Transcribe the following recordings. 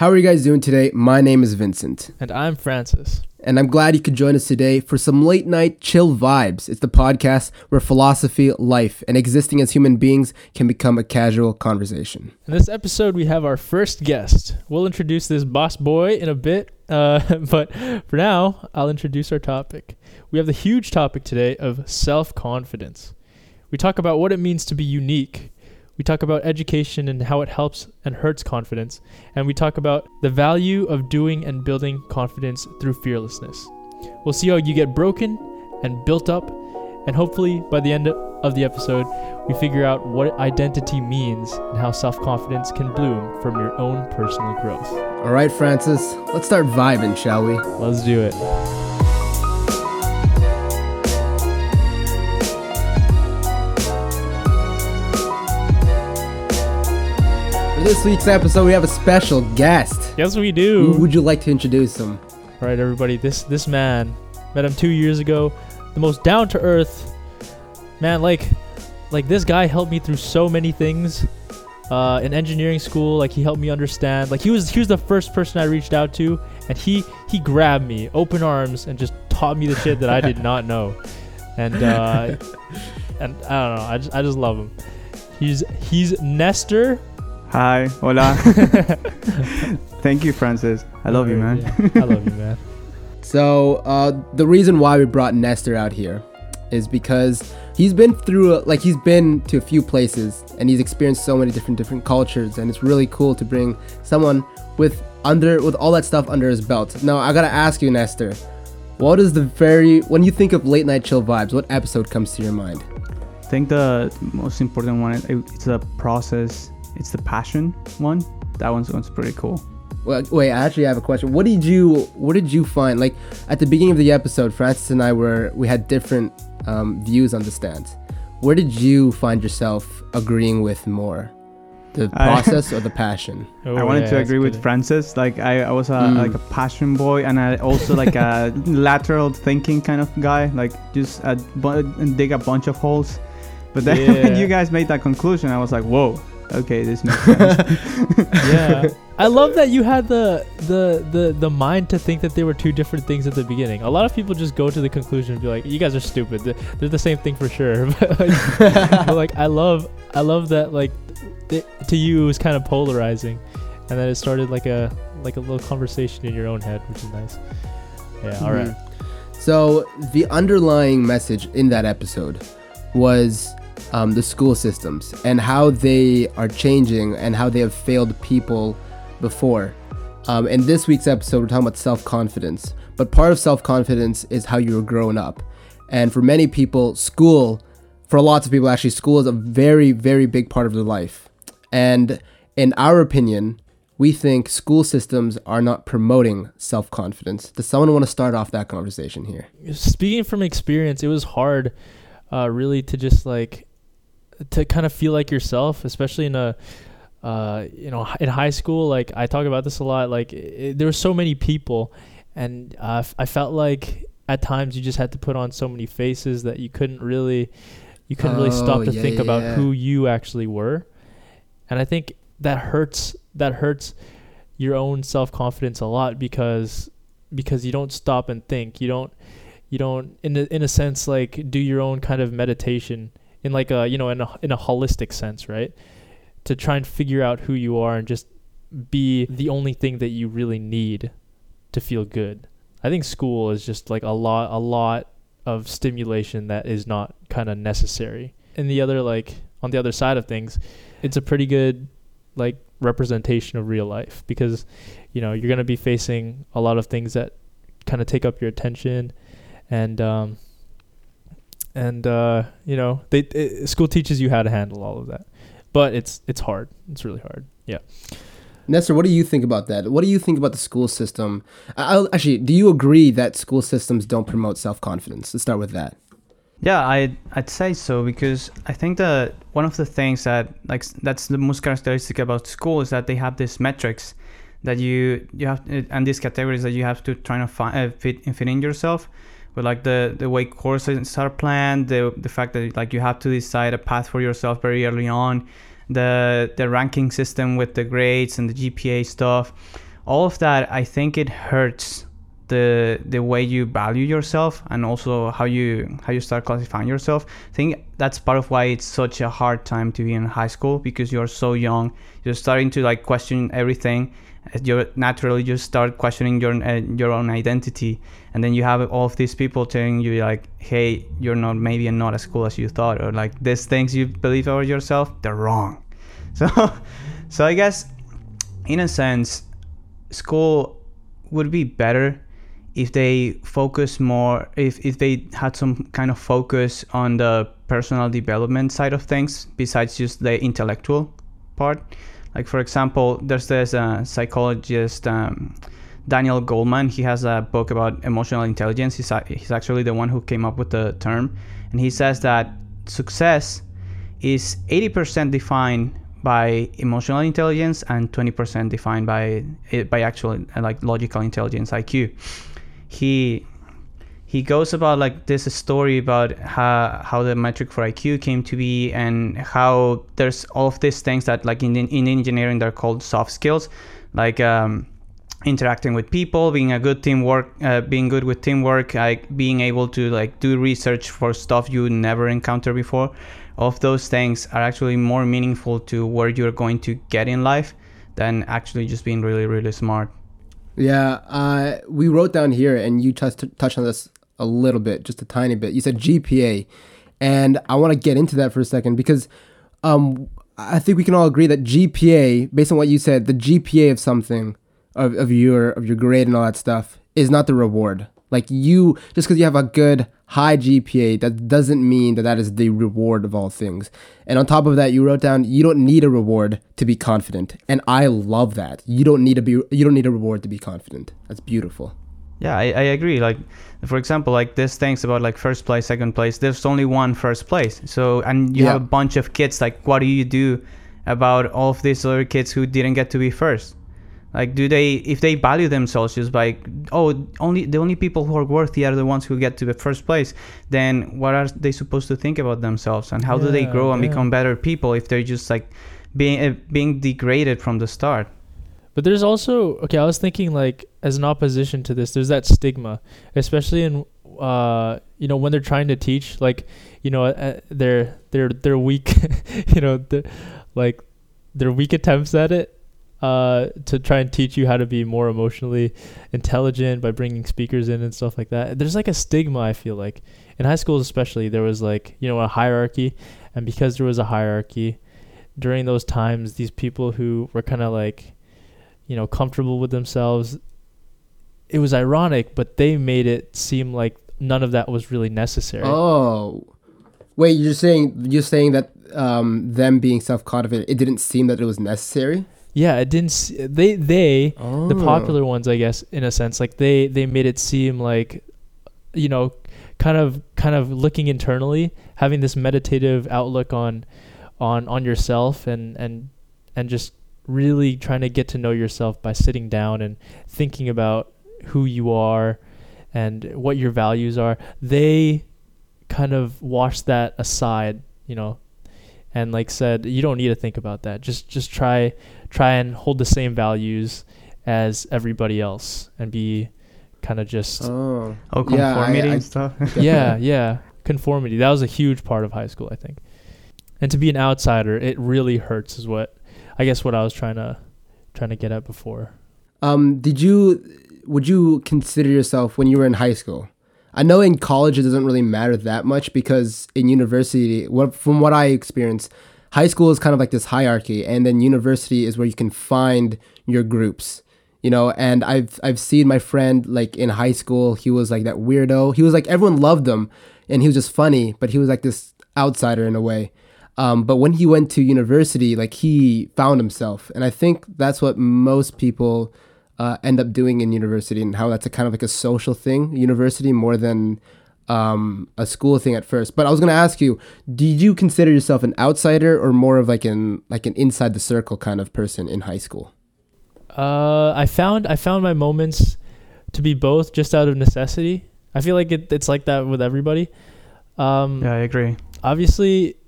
How are you guys doing today? My name is Vincent, And I'm Francis. and I'm glad you could join us today for some late night chill vibes. It's the podcast where philosophy, life, and existing as human beings can become a casual conversation. In this episode, we have our first guest. We'll introduce this boss boy in a bit, uh, but for now, I'll introduce our topic. We have the huge topic today of self confidence. We talk about what it means to be unique. We talk about education and how it helps and hurts confidence. And we talk about the value of doing and building confidence through fearlessness. We'll see how you get broken and built up. And hopefully, by the end of the episode, we figure out what identity means and how self confidence can bloom from your own personal growth. All right, Francis, let's start vibing, shall we? Let's do it. For this week's episode, we have a special guest. Yes, we Who do. would you like to introduce him? All right, everybody. This this man met him two years ago. The most down to earth man. Like like this guy helped me through so many things. Uh, in engineering school, like he helped me understand. Like he was he was the first person I reached out to, and he he grabbed me open arms and just taught me the shit that I did not know. And uh, and I don't know. I just I just love him. He's he's Nestor. Hi, hola. Thank you, Francis. I love you, man. Yeah, I love you, man. So, uh, the reason why we brought Nestor out here is because he's been through, a, like, he's been to a few places and he's experienced so many different different cultures, and it's really cool to bring someone with under with all that stuff under his belt. Now, I gotta ask you, Nestor, what is the very when you think of late night chill vibes, what episode comes to your mind? I think the most important one it- it's a process. It's the passion one. That one's, one's pretty cool. Well, wait, I actually have a question. What did you What did you find? Like at the beginning of the episode, Francis and I were we had different um, views on the stance. Where did you find yourself agreeing with more, the I- process or the passion? Oh, I wanted yeah, to agree with good. Francis. Like I, I was a Mm. like a passion boy, and I also like a lateral thinking kind of guy. Like just uh, bu- dig a bunch of holes. But then when you guys made that conclusion, I was like, whoa. Okay, this makes sense. yeah. I love that you had the, the the the mind to think that they were two different things at the beginning. A lot of people just go to the conclusion and be like you guys are stupid. They're- they're the same thing for sure. But like, but, like i love i love that like it, to you it was kind of polarizing. And then it started like a like a little conversation in your own head which is nice. Yeah all right. Mhm. So the underlying message in that episode was um, the school systems and how they are changing and how they have failed people before. Um, in this week's episode, we're talking about self confidence. But part of self confidence is how you were growing up. And for many people, school, for lots of people, actually, school is a very, very big part of their life. And in our opinion, we think school systems are not promoting self confidence. Does someone want to start off that conversation here? speaking from experience, it was hard, uh, really, to just like to kind of feel like yourself, especially in a, uh, you know, in high school. Like I talk about this a lot. Like it, there were so many people, and uh, I felt like at times you just had to put on so many faces that you couldn't really, you couldn't really Oh, stop to yeah, think yeah, about yeah. who you actually were, and I think that hurts. That hurts your own self confidence a lot because because you don't stop and think. You don't you don't in a, in a sense like do your own kind of meditation in like a you know in a in a holistic sense, right? To try and figure out who you are and just be the only thing that you really need to feel good. I think school is just like a lot a lot of stimulation that is not kind of necessary. And the other like on the other side of things, it's a pretty good like representation of real life because you know you're going to be facing a lot of things that kind of take up your attention and um and uh you know they it, school teaches you how to handle all of that but it's it's hard it's really hard yeah Nestor, what do you think about that? What do you think about the school system? I- I'll, actually, do you agree that school systems don't promote self confidence? Let's start with that. Yeah, I I'd say so because I think that one of the things that like that's the most characteristic about school is that they have these metrics that you you have and these categories that you have to try to find uh, fit fit in yourself with like the the way courses are planned, the the fact that like you have to decide a path for yourself very early on, the the ranking system with the grades and the GPA stuff. all of that I think it hurts the the way you value yourself and also how you how you start classifying yourself. I think that's part of why it's such a hard time to be in high school because you're so young. You're starting to like question everything. You're naturally just start questioning your uh, your own identity, and then you have all of these people telling you like, "Hey, you're not maybe not as cool as you thought," or like these things you believe about yourself, they're wrong. So, so I guess in a sense, school would be better if they focus more if, if they had some kind of focus on the personal development side of things besides just the intellectual part like for example there's this uh, psychologist um, daniel Goleman. he has a book about emotional intelligence. He's, he's actually the one who came up with the term. And he says that success is 80% defined by emotional intelligence and 20% defined by by actual like logical intelligence IQ he he goes about like this story about how how the metric for IQ came to be and how there's all of these things that like in in engineering they're called soft skills, like um, interacting with people, being a good teamwork, uh, being good with teamwork, like being able to like do research for stuff you never encountered before. All of those things are actually more meaningful to where you're going to get in life than actually just being really really smart. Yeah, uh, we wrote down here, and you touched on this a little bit, just a tiny bit. You said GPA, and I want to get into that for a second because um, I think we can all agree that GPA, based on what you said, the GPA of something, of, of your of your grade and all that stuff, is not the reward. Like you, just because you have a good high GPA, that doesn't mean that that is the reward of all things. And on top of that, you wrote down you don't need a reward to be confident, and I love that. You don't need to be you don't need a reward to be confident. That's beautiful. Yeah, I, I agree. Like, for example, like this things about like first place, second place. There's only one first place. So, and you yeah. have a bunch of kids. Like, what do you do about all of these other kids who didn't get to be first? Like, do they, if they value themselves just by, oh, only the only people who are worthy are the ones who get to the first place, then what are they supposed to think about themselves and how yeah, do they grow and yeah. become better people if they're just like being uh, being degraded from the start? But there's also okay. I was thinking like as an opposition to this, there's that stigma, especially in uh you know when they're trying to teach like you know uh, they're they're they're weak you know they're, like they're weak attempts at it uh, to try and teach you how to be more emotionally intelligent by bringing speakers in and stuff like that. There's like a stigma, I feel like. In high schools, especially, there was like, you know, a hierarchy. And because there was a hierarchy, during those times, these people who were kind of like, you know, comfortable with themselves, it was ironic, but they made it seem like none of that was really necessary. Oh. Wait, you're saying you're saying that um, them being self-confident, it didn't seem that it was necessary? Yeah, it didn't. They they oh. the popular ones, I guess, in a sense, like they they made it seem like, you know, kind of kind of looking internally, having this meditative outlook on, on on yourself, and and and just really trying to get to know yourself by sitting down and thinking about who you are, and what your values are. They kind of washed that aside, you know, and like said, you don't need to think about that. Just just try try and hold the same values as everybody else and be kind of just oh, oh conformity yeah, I, I, and stuff. yeah, yeah, conformity. That was a huge part of high school, I think. And to be an outsider, it really hurts. Is what I guess what I was trying to trying to get at before. Um, did you would you consider yourself when you were in high school? I know in college it doesn't really matter that much because in university, what from what I experienced, high school is kind of like this hierarchy, and then university is where you can find your groups. You know, and I've I've seen my friend like in high school, he was like that weirdo. He was like everyone loved him, and he was just funny, but he was like this outsider in a way. Um, but when he went to university, like he found himself, and I think that's what most people uh, end up doing in university, and how that's a kind of like a social thing, university more than um, a school thing at first. But I was gonna ask you, did you consider yourself an outsider or more of like an like an inside the circle kind of person in high school? Uh, I found I found my moments to be both just out of necessity. I feel like it, it's like that with everybody. Um, yeah, I agree. Obviously,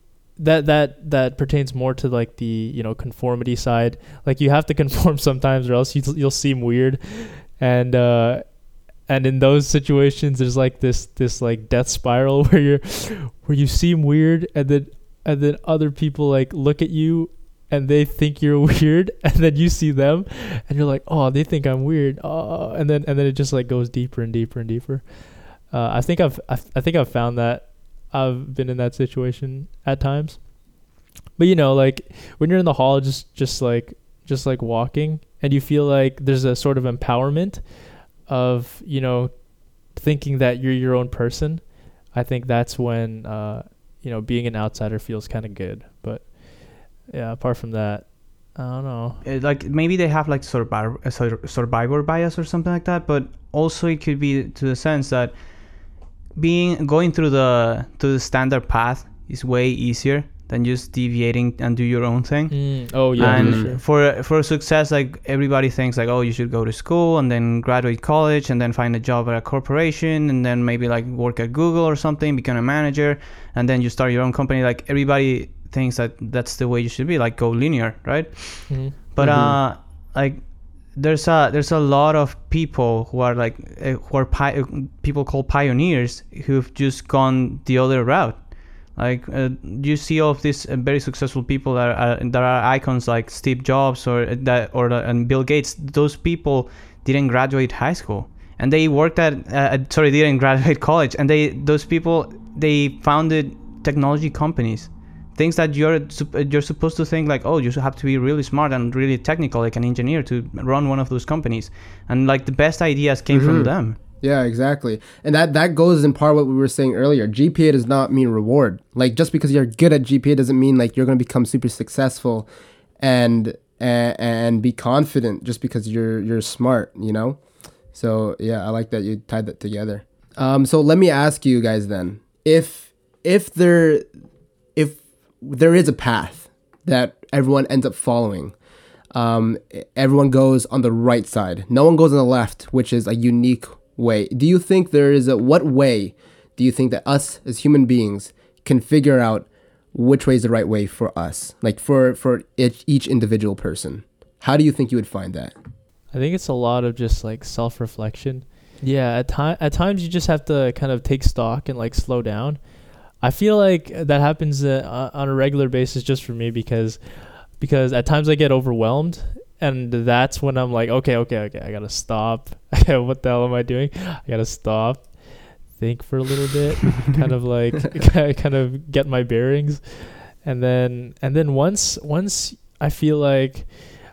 that that that pertains more to like the you know conformity side. Like you have to conform sometimes, or else you, you'll seem weird. And uh, and in those situations, there's like this this like death spiral where you're where you seem weird, and then and then other people like look at you and they think you're weird and then you see them and you're like oh they think i'm weird oh and then and then it just like goes deeper and deeper and deeper uh, i think i've I, I think i've found that i've been in that situation at times. But you know like when you're in the hall just just like just like walking and you feel like there's a sort of empowerment of you know thinking that you're your own person i think that's when uh you know being an outsider feels kind of good. But yeah apart from that i don't know. Uh, like maybe they have like survivor, survivor bias or something like that but also it could be to the sense that being going through the to the standard path is way easier than just deviating and do your own thing Mm, oh yeah and for sure. for for success like everybody thinks like oh you should go to school and then graduate college and then find a job at a corporation and then maybe like work at google or something become a manager and then you start your own company like everybody thinks that that's the way you should be like go linear right Mhm. but Mhm. uh like there's a there's a lot of people who are like uh, who are pi- uh, people called pioneers who've just gone the other route. Like uh, you see all of these uh, very successful people that are that are icons like Steve Jobs or uh, that or and Bill Gates. Those people didn't graduate high school. And they worked at uh, sorry didn't graduate college. And they those people they founded technology companies things that you're you're supposed to think like oh you have to be really smart and really technical like an engineer to run one of those companies and like the best ideas came from Mhm. them Yeah, exactly. And that that goes in part what we were saying earlier. GPA does not mean reward. Like just because you're good at GPA doesn't mean like you're going to become super successful and and, and be confident just because you're you're smart, you know? So, yeah, I like that you tied that together. Um so let me ask you guys then. If if there there is a path that everyone ends up following, um, everyone goes on the right side. No one goes on the left, which is a unique way. Do you think there is a what way do you think that us as human beings can figure out which way is the right way for us, like for for each, each individual person? How do you think you would find that? I think it's a lot of just like self reflection. Yeah, at time at times you just have to kind of take stock and like slow down. I feel like that happens uh, on a regular basis just for me because because at times I get overwhelmed and that's when I'm like, okay, okay, okay, I gotta stop. what the hell am I doing? I gotta stop, think for a little bit, kind of like kind of get my bearings, and then and then once once I feel like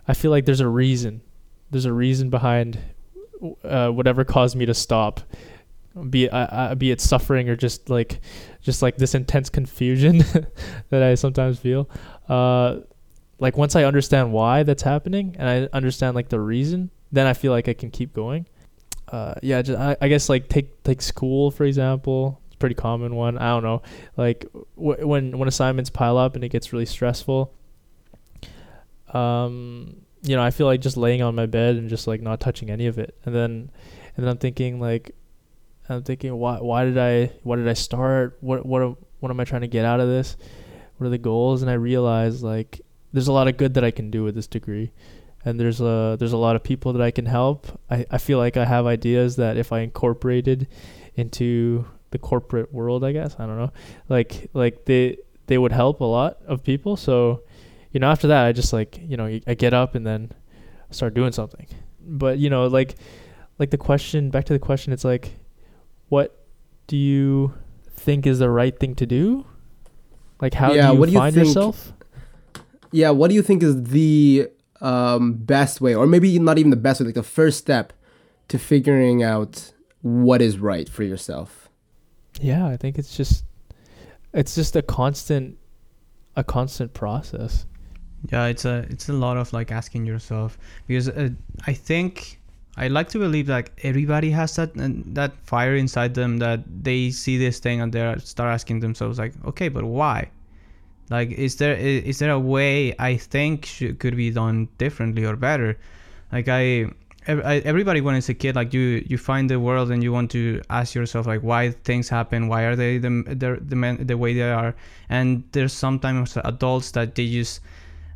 I feel like there's a reason there's a reason behind uh, whatever caused me to stop be it, uh, be it suffering or just like just like this intense confusion that I sometimes feel. Uh like once I understand why that's happening and I understand like the reason then I feel like I can keep going. Uh yeah just, I, I guess like take take school for example. It's a pretty common one. I don't know. Like when when assignments pile up and it gets really stressful um you know, I feel like just laying on my bed and just like not touching any of it. And then and then I'm thinking like I'm thinking why why did I why did I start? What what am- what am I trying to get out of this? What are the goals? And I realize like there's a lot of good that I can do with this degree. And there's a there's a lot of people that I can help. I, I feel like I have ideas that if I incorporated into the corporate world, I guess, I don't know. Like like they they would help a lot of people. So you know, after that, I just like, you know, I get up and then start doing something. But you know, like, like the question, back to the question, it's like, what do you think is the right thing to do? Like, how Yeah, do you what do you find think- yourself? Yeah, what do you think is the um, best way, or maybe not even the best way, like the first step to figuring out what is right for yourself? Yeah, I think it's just, it's just a constant, a constant process. Yeah, it's a it's a lot of like asking yourself because uh, I think I like to believe like everybody has that that fire inside them that they see this thing and they start asking themselves like, okay, but why? Like, is there is there a way I think should, could be done differently or better? Like I everybody when it's a kid like you you find the world and you want to ask yourself like why things happen why are they the the the, the way they are and there's sometimes adults that they just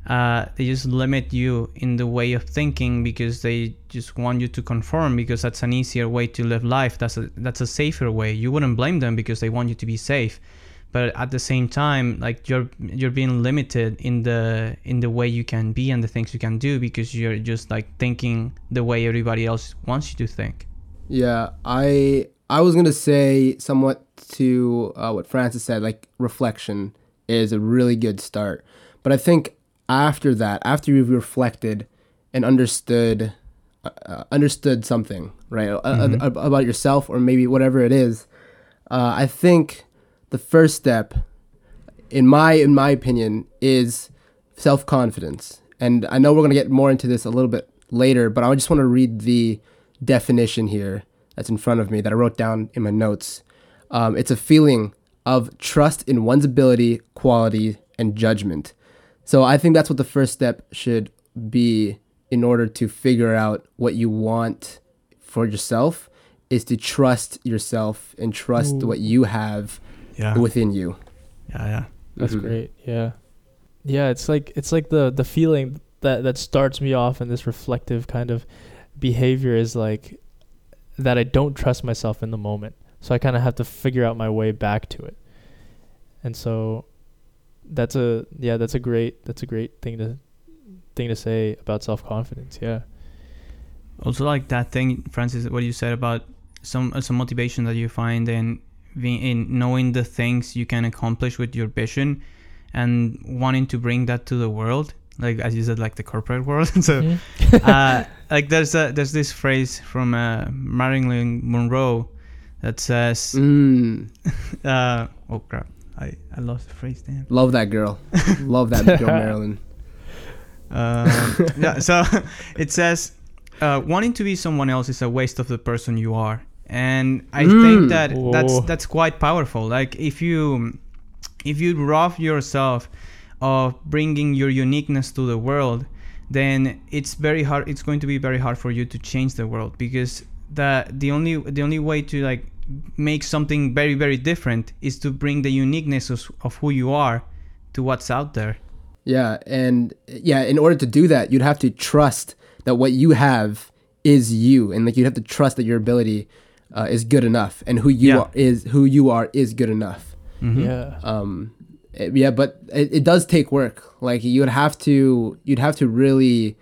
uh, they just limit you in the way of thinking because they just want you to conform because that's an easier way to live life. That's a that's a safer way. You wouldn't blame them because they want you to be safe. But at the same time like you're you're being limited in the in the way you can be and the things you can do because you're just like thinking the way everybody else wants you to think. Yeah, I I was gonna say somewhat to uh, what Francis said. Like reflection is a really good start, but I think after that, after you've reflected and understood uh, uh, understood something, right, uh, Mhm. ab- about yourself or maybe whatever it is, uh, I think the first step, in my in my opinion, is self confidence. And I know we're gonna get more into this a little bit later, but I just want to read the definition here that's in front of me that I wrote down in my notes. Um, it's a feeling of trust in one's ability, quality, and judgment. So I think that's what the first step should be in order to figure out what you want for yourself is to trust yourself and trust Ooh. what you have yeah within you. yeah yeah That's Mhm. great. Yeah. Yeah, it's like it's like the the feeling that that starts me off in this reflective kind of behavior is like that I don't trust myself in the moment. So I kind of have to figure out my way back to it. And so that's a yeah, that's a great that's a great thing to thing to say about self-confidence. Yeah. also like that thing francis what you said about some uh, some motivation that you find in in knowing the things you can accomplish with your vision and wanting to bring that to the world like as you said like the corporate world so Mhm. uh, like there's a there's this phrase from uh, Marilyn Monroe that says Mm, uh, oh crap I I lost the phrase damn love that girl. love that girl, Marilyn. um, yeah so it says uh, wanting to be someone else is a waste of the person you are and I Mm. think that that's that's quite powerful like if you if you rob yourself of bringing your uniqueness to the world then it's very hard it's going to be very hard for you to change the world because the the only the only way to like make something very very different is to bring the uniqueness of, of who you are to what's out there Yeah, and yeah, in order to do that, you'd have to trust that what you have is you, and like you'd have to trust that your ability uh, is good enough, and who you Yeah. are is who you are is good enough. Mhm. Yeah. Um, it- yeah, but it, it does take work. Like you'd have to you'd have to really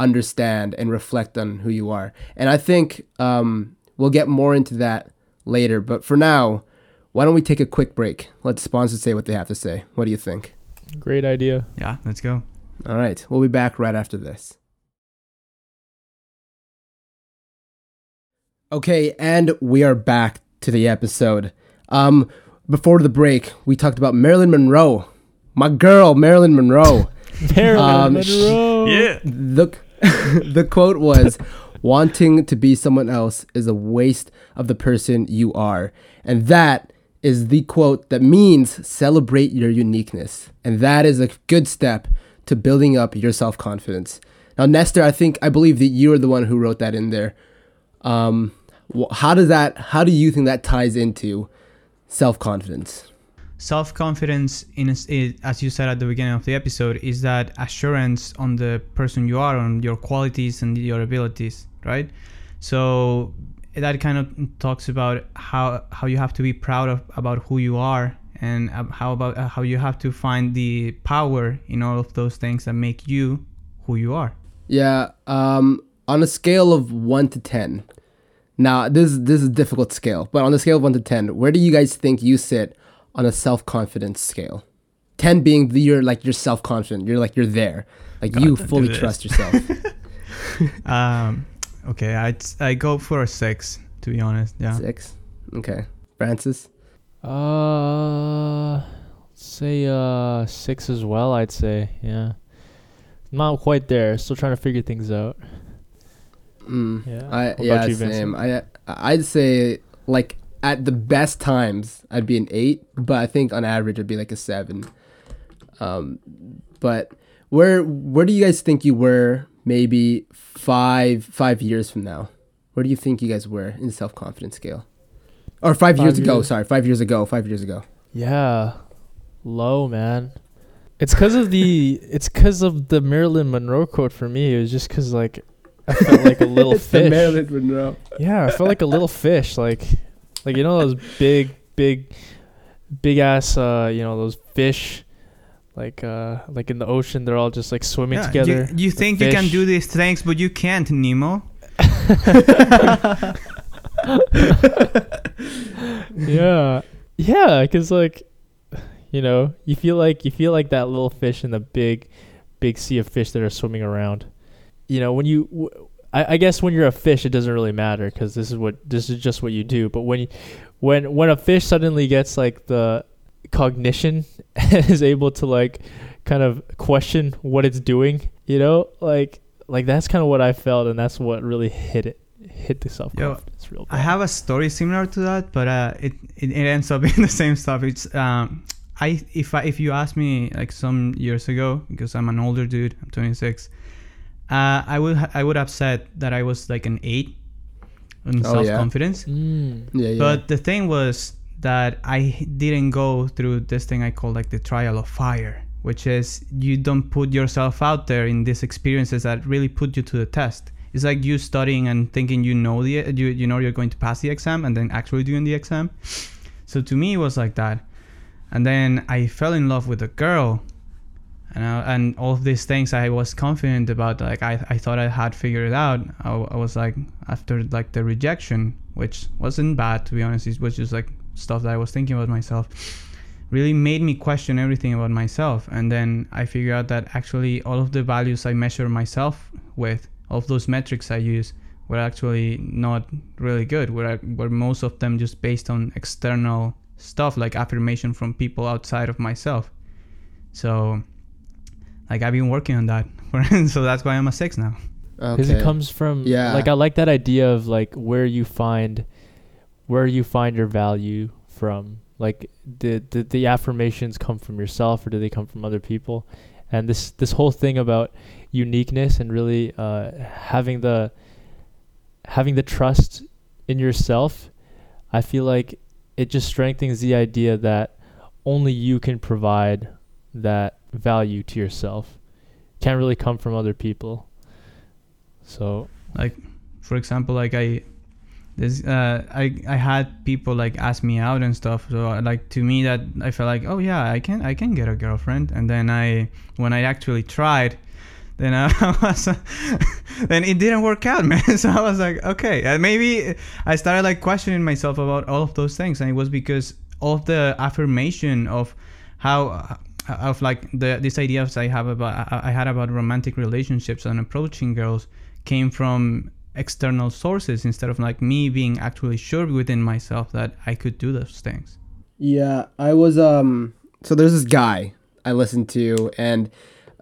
understand and reflect on who you are, and I think um, we'll get more into that later. But for now, why don't we take a quick break? Let the sponsors say what they have to say. What do you think? Great idea. yeah let's go All right, we'll be back right after this. Okay, and we are back to the episode. Um, before the break, we talked about Marilyn Monroe, my girl, Marilyn Monroe. Marilyn Um, Monroe. the the quote was, "Wanting to be someone else is a waste of the person you are," and that is the quote that means celebrate your uniqueness, and that is a good step to building up your self confidence. Now, Nestor, I think I believe that you are the one who wrote that in there. Um, how does that? How do you think that ties into self confidence? self-confidence in a s i as you said at the beginning of the episode is that assurance on the person you are on your qualities and your abilities right so that kind of talks about how how you have to be proud of about who you are and how about uh, how you have to find the power in all of those things that make you who you are Yeah. Um, on a scale of one to ten. Now this this is a difficult scale, but on a scale of one to ten, where do you guys think you sit on a self confidence scale? Ten being the, you're like you're self confident. You're like you're there. Like God, you fully trust yourself. um okay i i go for a six to be honest yeah Six. Okay. Francis. Uh, say uh six as well. I'd say yeah. Not quite there. Still trying to figure things out. Mm. Yeah. I What yeah about you, same. I I'd say like at the best times I'd be an eight, but I think on average I'd be like a seven. Um, but where where do you guys think you were maybe five five years from now, where do you think you guys were in the self confidence scale? Or five, years Five ago, sorry, five years ago, five years ago. Yeah, low man. It's because of the it's because of the Marilyn Monroe quote for me. It was just because like I felt like a little It's the fish. Marilyn Monroe. Yeah, I felt like a little fish. Like, like you know those big, big, big ass. Uh, you know those fish, like uh, like in the ocean. They're all just like swimming Yeah, together. You, you think you can do these things, but you can't, Nemo. yeah, yeah. Cause like, you know, you feel like you feel like that little fish in the big, big sea of fish that are swimming around. You know, when you, w- I, I guess when you're a fish, it doesn't really matter because this is what this is just what you do. But when, you, when when a fish suddenly gets like the cognition is able to like kind of question what it's doing, you know, like like that's kind of what I felt, and that's what really hit it, hit the self confidence real bad. I have a story similar to that, but uh, it, it it ends up being the same stuff. It's um, I if I if you ask me like some years ago, because I'm an older dude, I'm 26. Uh, I would ha- I would have said that I was like an eight in Oh, self confidence. Mm. Yeah, yeah. But the thing was that I didn't go through this thing I call like the trial of fire, which is you don't put yourself out there in these experiences that really put you to the test. It's like you studying and thinking you know the you you know you're going to pass the exam and then actually doing the exam. So to me it was like that. And then I fell in love with a girl. And, I, and all these things I was confident about, like I, I thought I had figured it out. I, I was like, after like the rejection, which wasn't bad to be honest, it was just like stuff that I was thinking about myself, really made me question everything about myself. And then I figured out that actually all of the values I measure myself with, all of those metrics I use, were actually not really good. Were were most of them just based on external stuff like affirmation from people outside of myself. So, like I've been working on that, so that's why I'm a six now. because okay. it comes from Yeah. like i like that idea of like where you find where you find your value from? Like the, the the affirmations come from yourself or do they come from other people? And this this whole thing about uniqueness and really uh, having the having the trust in yourself i feel like it just strengthens the idea that only you can provide that value to yourself. Can't really come from other people. So like For example, like I, this uh, I I had people like ask me out and stuff. So uh, like to me that I felt like oh yeah I can I can get a girlfriend. And then I when I actually tried, then I was then it didn't work out, man. So I was like okay, uh, maybe I started like questioning myself about all of those things, and it was because of the affirmation of how of like the these ideas I have about I had about romantic relationships and approaching girls came from external sources instead of like me being actually sure within myself that I could do those things. Yeah, I was um so there's this guy I listened to and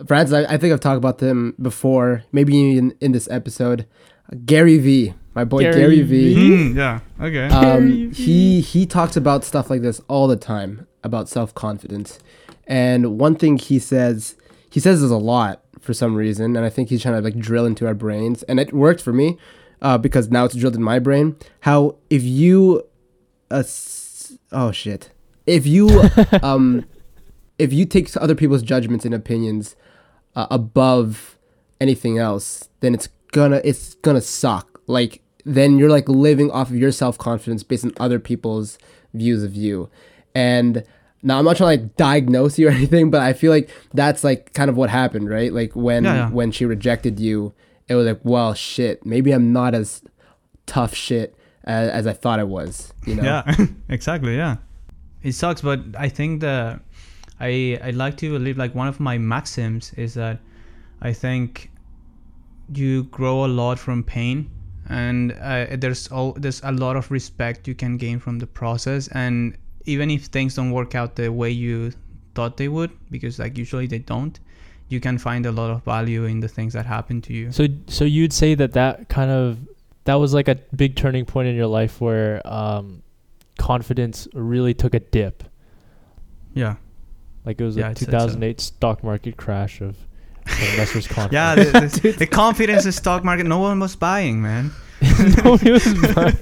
Francis, I, I think I've talked about them before, maybe in in this episode. Gary V, my boy Gary Gary, V. V. Hmm, yeah. Okay. Gary Um, V. he he talks about stuff like this all the time about self confidence, and one thing he says he says this a lot for some reason, and I think he's trying to like drill into our brains, and it worked for me uh, because now it's drilled in my brain. How if you, uh, oh shit, if you um, if you take other people's judgments and opinions uh, above anything else, then it's gonna it's gonna suck. Like then you're like living off of your self confidence based on other people's views of you. And now I'm not trying to like diagnose you or anything, but I feel like that's like kind of what happened, right? Like when Yeah, yeah. when she rejected you, it was like, well, shit, maybe I'm not as tough shit as, as I thought I was. You know? Yeah, exactly. Yeah, it sucks, but I think that I I like to believe like one of my maxims is that I think you grow a lot from pain, and uh, there's all there's a lot of respect you can gain from the process, and even if things don't work out the way you thought they would, because like usually they don't. You can find a lot of value in the things that happen to you. So so you'd say that that kind of that was like a big turning point in your life where um, confidence really took a dip. Yeah. Like it was Yeah, a I'd say so. 2008 stock market crash of investors' confidence. Yeah, the, the, the confidence in stock market. No one was buying, man. Nobody was buying.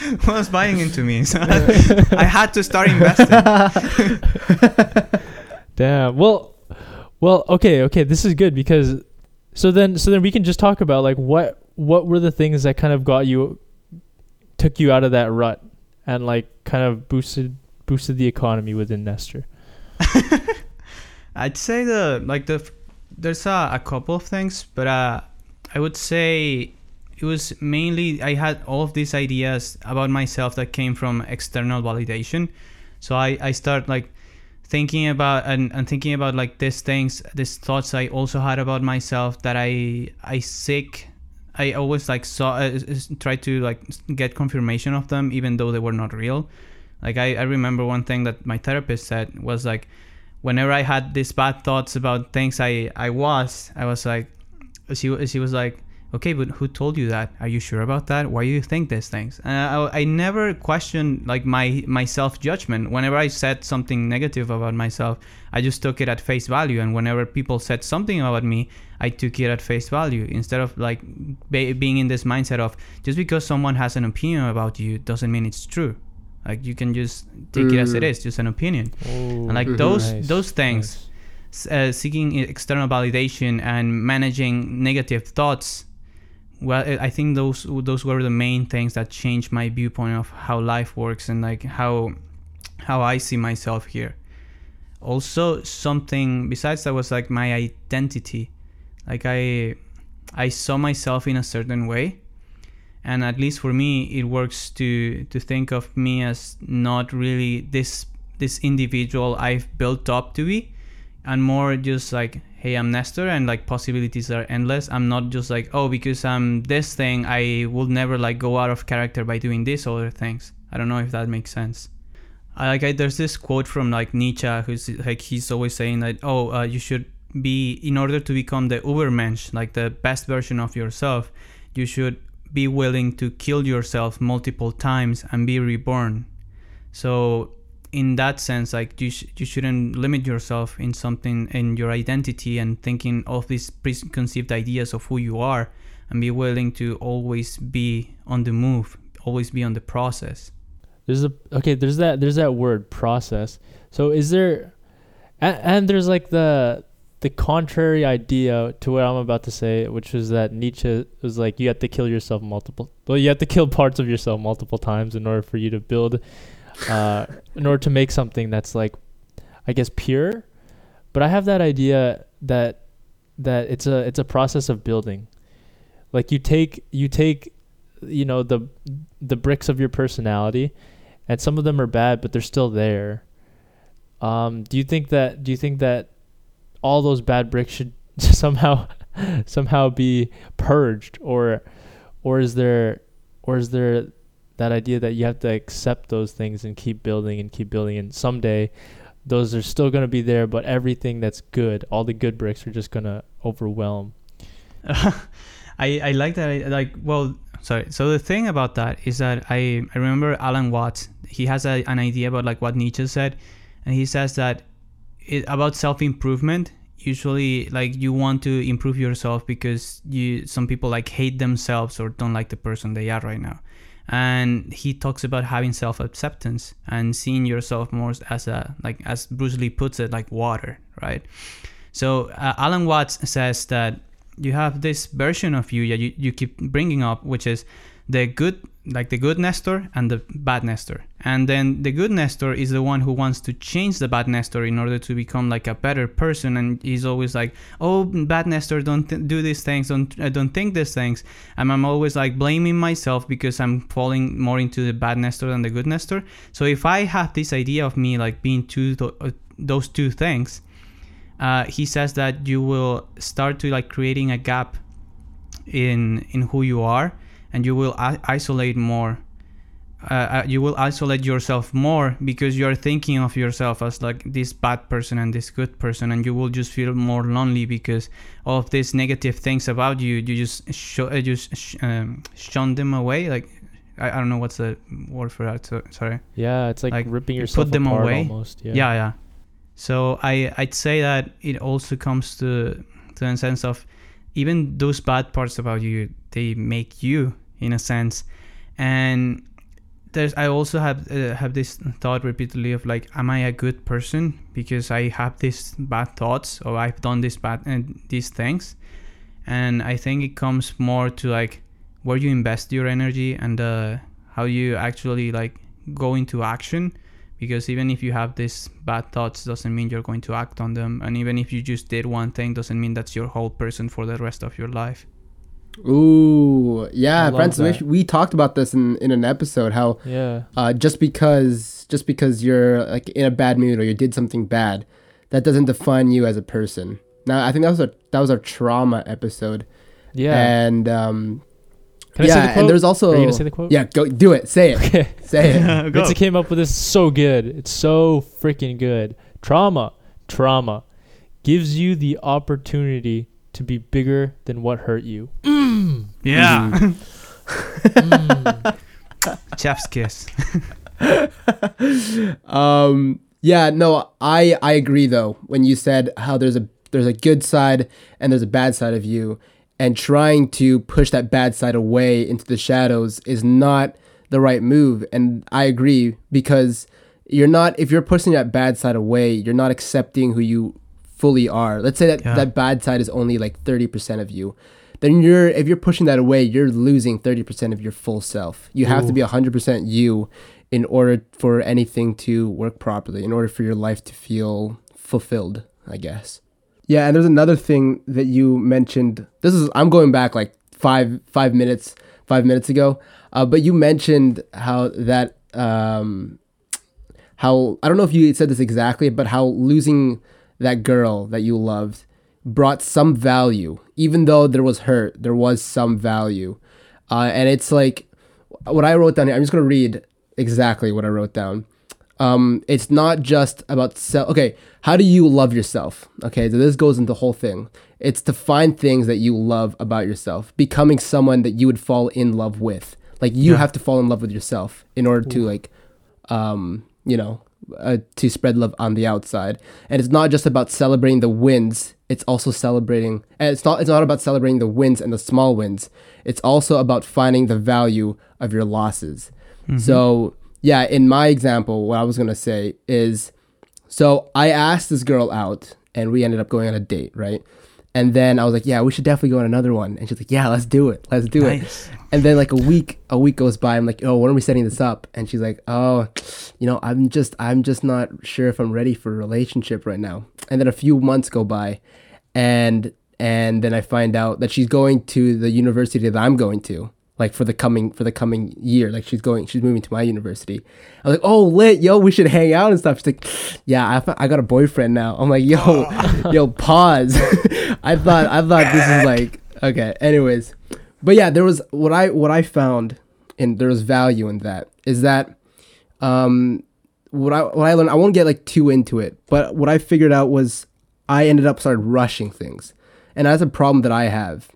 was buying into me. So I had to start investing. Damn. Well, well, okay, okay. This is good because so then so then we can just talk about like what what were the things that kind of got you took you out of that rut and like kind of boosted boosted the economy within Nestor. I'd say the like the there's a, a couple of things, but uh, I would say it was mainly I had all of these ideas about myself that came from external validation. So I I start like thinking about and, and thinking about like these things, these thoughts I also had about myself that I I seek. I always like saw uh, try to like get confirmation of them even though they were not real. Like I, I remember one thing that my therapist said was like whenever I had these bad thoughts about things I, I was, I was like, she, she was like, okay, but who told you that? Are you sure about that? Why do you think these things? And I, I never questioned like my, my self judgment. Whenever I said something negative about myself, I just took it at face value. And whenever people said something about me, I took it at face value instead of like be, being in this mindset of just because someone has an opinion about you doesn't mean it's true. Like you can just take it as it Mm. just an opinion. Oh, And like Mhm. those nice, those things, nice. uh, seeking external validation and managing negative thoughts. Well, I think those those were the main things that changed my viewpoint of how life works and like how how I see myself here. Also, something besides that was like my identity. Like I I saw myself in a certain way, and at least for me, it works to to think of me as not really this this individual I've built up to be, and more just like, hey, I'm Nestor, and like possibilities are endless. I'm not just like, oh, because I'm this thing, I will never like go out of character by doing these other things. I don't know if that makes sense. I like I, there's this quote from like Nietzsche who's like he's always saying that oh uh, you should be in order to become the Ubermensch like the best version of yourself you should be willing to kill yourself multiple times and be reborn so in that sense like you, sh- you shouldn't limit yourself in something in your identity and thinking of these preconceived ideas of who you are and be willing to always be on the move always be on the process There's a okay. There's that. There's that word process. So is there, and, and there's like the the contrary idea to what I'm about to say, which is that Nietzsche was like you have to kill yourself multiple. Well, you have to kill parts of yourself multiple times in order for you to build, uh, in order to make something that's like, I guess pure. But I have that idea that that it's a it's a process of building. Like you take you take, you know the the bricks of your personality and some of them are bad but they're still there um do you think that do you think that all those bad bricks should somehow somehow be purged or or is there or is there that idea that you have to accept those things and keep building and keep building and someday those are still going to be there but everything that's good all the good bricks are just going to overwhelm I, I like that. I, like, well, sorry. So the thing about that is that I, I remember Alan Watts. He has a, an idea about like what Nietzsche said, and he says that it, about self improvement. Usually, like you want to improve yourself because you some people like hate themselves or don't like the person they are right now. And he talks about having self acceptance and seeing yourself more as a like as Bruce Lee puts it, like water, right? So uh, Alan Watts says that you have this version of you that you, you keep bringing up, which is the good, like the good Nestor and the bad Nestor. And then the good Nestor is the one who wants to change the bad Nestor in order to become like a better person. And he's always like, "Oh, bad Nestor, don't th- do these things, don't uh, don't think these things." And I'm always like blaming myself because I'm falling more into the bad Nestor than the good Nestor. So if I have this idea of me like being two th- uh, those two things, uh, he says that you will start to like creating a gap in in who you are and you will isolate more. Uh, uh, you will isolate yourself more because you are thinking of yourself as like this bad person and this good person and you will just feel more lonely because all of these negative things about you. You just show uh, just sh- um, shun them away like I, I don't know what's the word for that so, sorry. Yeah it's like, Like, ripping you yourself put them away. almost yeah. Yeah yeah. So I I'd say that it also comes to to a sense of even those bad parts about you they make you in a sense, and there's I also have uh, have this thought repeatedly of like am I a good person? Because I have these bad thoughts or I've done this bad and uh, these things, and I think it comes more to like where you invest your energy and uh, how you actually like go into action. Because even if you have these bad thoughts doesn't mean you're going to act on them. And even if you just did one thing doesn't mean that's your whole person for the rest of your life Ooh, yeah, Francis. We, we talked about this in, in an episode. How Yeah. uh, just because just because you're like in a bad mood or you did something bad, that doesn't define you as a person. Now, I think that was a that was our trauma episode. Yeah. And um, Can I yeah, say the quote? and there's also Are you gonna say the quote? yeah, go do it. Say it. Okay. Say it. Go. Vincent came up with this so good. It's so freaking good. Trauma, trauma gives you the opportunity to be bigger than what hurt you. yeah Mm. chef's kiss um yeah no i i agree though when you said how there's a there's a good side and there's a bad side of you and trying to push that bad side away into the shadows is not the right move and i agree because you're not if you're pushing that bad side away you're not accepting who you fully are. Let's say that Yeah. that bad side is only like 30% of you. Then you're if you're pushing that away you're losing 30% of your full self. You have to Ooh. be 100% you in order for anything to work properly in order for your life to feel fulfilled i guess. Yeah and there's another thing that you mentioned. This is i'm going back like five five minutes five minutes ago. Uh, but you mentioned how that um how i don't know if you said this exactly but how losing that girl that you loved brought some value even though there was hurt there was some value uh, and it's like what i wrote down here i'm just going to read exactly what i wrote down um, it's not just about self. Okay, how do you love yourself? Okay, so this goes into the whole thing. It's to find things that you love about yourself, becoming someone that you would fall in love with. Like you Yeah. have to fall in love with yourself in order to like, um, you know, uh, to spread love on the outside. And it's not just about celebrating the wins. It's also celebrating. And it's not. It's not about celebrating the wins and the small wins. It's also about finding the value of your losses. So yeah, in my example, what I was gonna say is, so I asked this girl out, and we ended up going on a date, right? And then I was like, yeah, we should definitely go on another one. And she's like, yeah, let's do it, let's do it. nice And then like a week, a week goes by. I'm like, oh, when are we setting this up? And she's like, oh, you know, I'm just, I'm just not sure if I'm ready for a relationship right now. And then a few months go by, and and then I find out that she's going to the university that I'm going to, like for the coming for the coming year. Like she's going, she's moving to my university. I'm like, oh, lit, yo, we should hang out and stuff. She's like, yeah, I, I got a boyfriend now. I'm like, yo, yo, pause. I thought, I thought this is like, okay. Anyways, but yeah, there was what I what I found, and there was value in that. Is that, um, what I what I learned. I won't get like too into it, but what I figured out was I ended up started rushing things, and that's a problem that I have.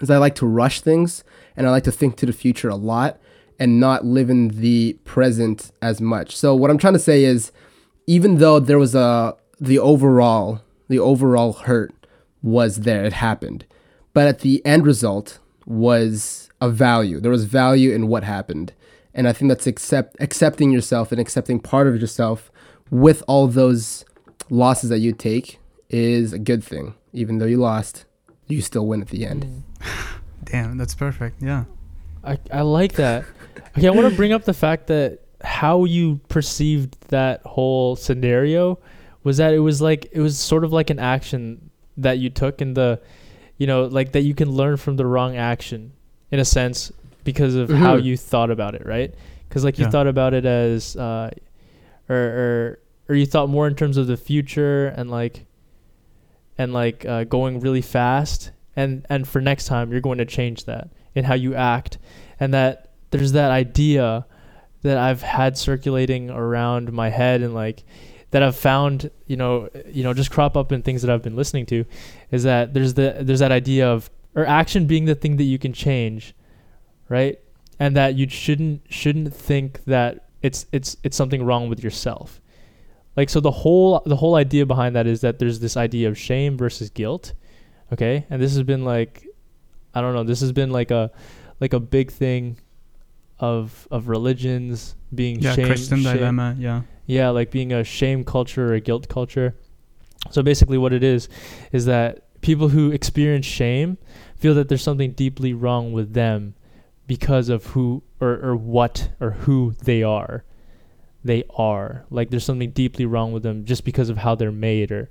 Is I like to rush things, and I like to think to the future a lot, and not live in the present as much. So what I'm trying to say is, even though there was a the overall the overall hurt was there, it happened, but at the end result was a value. There was value in what happened, and I think that's accept accepting yourself and accepting part of yourself with all those losses that you take is a good thing. Even though you lost, you still win at the end. Mm. damn that's perfect yeah I, I like that. Okay, I want to bring up the fact that how you perceived that whole scenario was that it was like it was sort of like an action that you took in the you know like that you can learn from the wrong action in a sense because of how Mhm. you thought about it right because like you Yeah. thought about it as uh or or or you thought more in terms of the future and like and like uh, going really fast and and for next time you're going to change that in how you act. And that there's that idea that I've had circulating around my head and like that I've found you know you know just crop up in things that I've been listening to is that there's the there's that idea of or action being the thing that you can change right? And that you shouldn't shouldn't think that it's it's it's something wrong with yourself. Like so the whole the whole idea behind that is that there's this idea of shame versus guilt okay and this has been like i don't know this has been like a like a big thing of of religions being yeah, shame, Christian shame- dilemma. Yeah. yeah like being a shame culture or a guilt culture so basically what it is is that people who experience shame feel that there's something deeply wrong with them because of who or, or what or who they are they are like there's something deeply wrong with them just because of how they're made or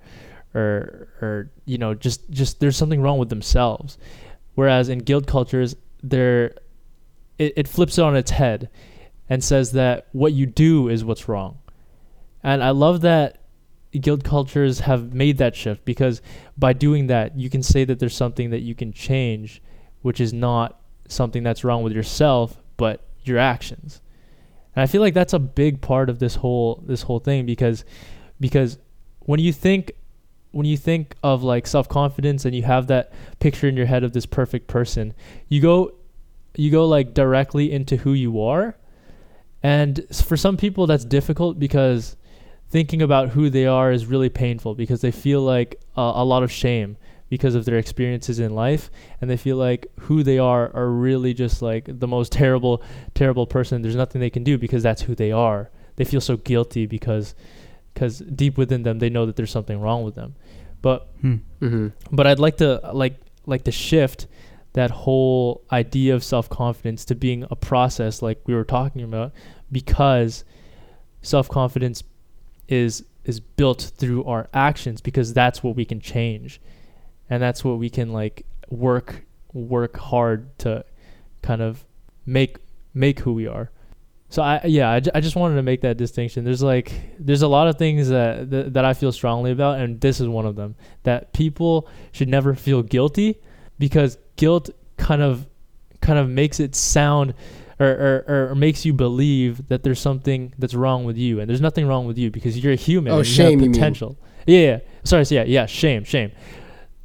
or or you know just just there's something wrong with themselves. Whereas in guilt cultures there it, it flips it on its head and says that what you do is what's wrong. And i love that guilt cultures have made that shift because by doing that you can say that there's something that you can change which is not something that's wrong with yourself but your actions. And i feel like that's a big part of this whole this whole thing because because when you think when you think of like self-confidence and you have that picture in your head of this perfect person you go you go like directly into who you are. And for some people that's difficult because thinking about who they are is really painful because they feel like a lot of shame because of their experiences in life. And they feel like who they are are really just like the most terrible terrible person. There's nothing they can do because that's who they are. They feel so guilty because because deep within them they know that there's something wrong with them but Hmm. Mm-hmm. but I'd like to like like to shift that whole idea of self-confidence to being a process like we were talking about because self-confidence is is built through our actions because that's what we can change and that's what we can like work work hard to kind of make make who we are so i yeah I, ju- I just wanted to make that distinction. There's like there's a lot of things that, that that i feel strongly about and this is one of them that people should never feel guilty because guilt kind of kind of makes it sound or, or, or makes you believe that there's something that's wrong with you and there's nothing wrong with you because you're a human Oh, and you shame, you potential. Yeah, yeah sorry so yeah yeah shame shame.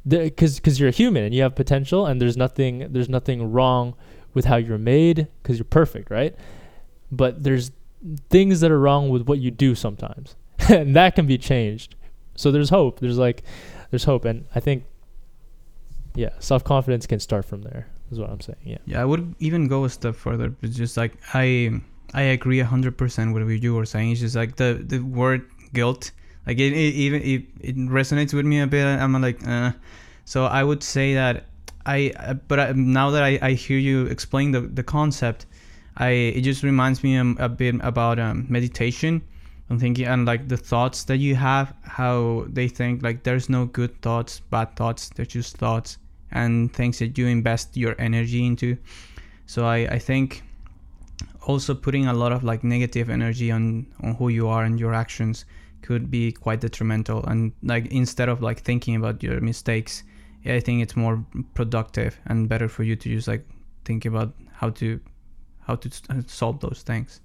Because because you're a human and you have potential and there's nothing there's nothing wrong with how you're made because you're perfect right but there's things that are wrong with what you do sometimes and that can be changed so there's hope there's like there's hope and i think yeah self-confidence can start from there is what i'm saying yeah Yeah, I would even go a step further. It's just like I I agree hundred percent with what you were saying. It's just like the the word guilt, like it, it even it, it resonates with me a bit. I'm like, uh. so I would say that I, uh, but I, now that I, I hear you explain the the concept, I it just reminds me um, a bit about um, meditation. I'm thinking and like the thoughts that you have, how they think like there's no good thoughts, bad thoughts. They're just thoughts and things that you invest your energy into. So I, I think also putting a lot of like negative energy on on who you are and your actions could be quite detrimental and like instead of like thinking about your mistakes i think it's more productive and better for you to just like think about how to how to uh, solve those things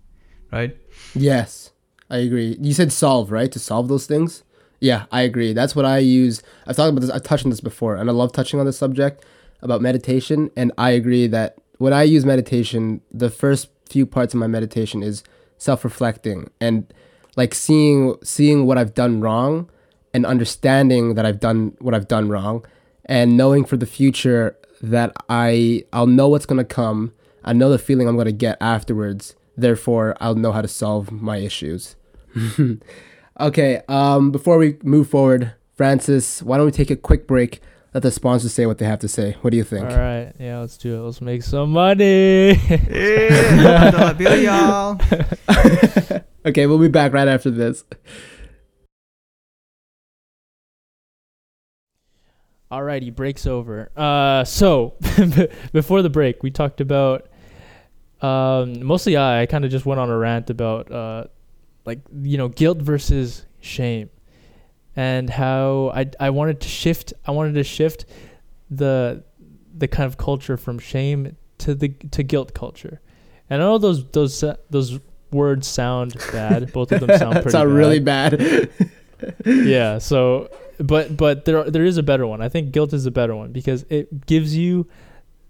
right Yes, I agree. You said solve, right? To solve those things? Yeah, I agree. That's what I use. I've talked about this, I've touched on this before, and I love touching on this subject about meditation. And I agree that when I use meditation, the first few parts of my meditation is self reflecting and like seeing seeing what I've done wrong and understanding that I've done what I've done wrong and knowing for the future that I I'll know what's gonna come. I know the feeling I'm gonna get afterwards. Therefore, I'll know how to solve my issues. okay. Um. Before we move forward, Francis, why don't we take a quick break? Let the sponsors say what they have to say. What do you think? all right yeah let's do it let's make some money yeah bill y'all okay, we'll be back right after this. Alrighty, breaks over. Uh, so before the break, we talked about um, mostly I. I kind of just went on a rant about uh, like you know guilt versus shame, and how I I wanted to shift. I wanted to shift the the kind of culture from shame to the to guilt culture. And I know those those those words sound bad. Both of them sound pretty. Sound bad really bad. yeah so but but there there is a better one i think guilt is a better one because it gives you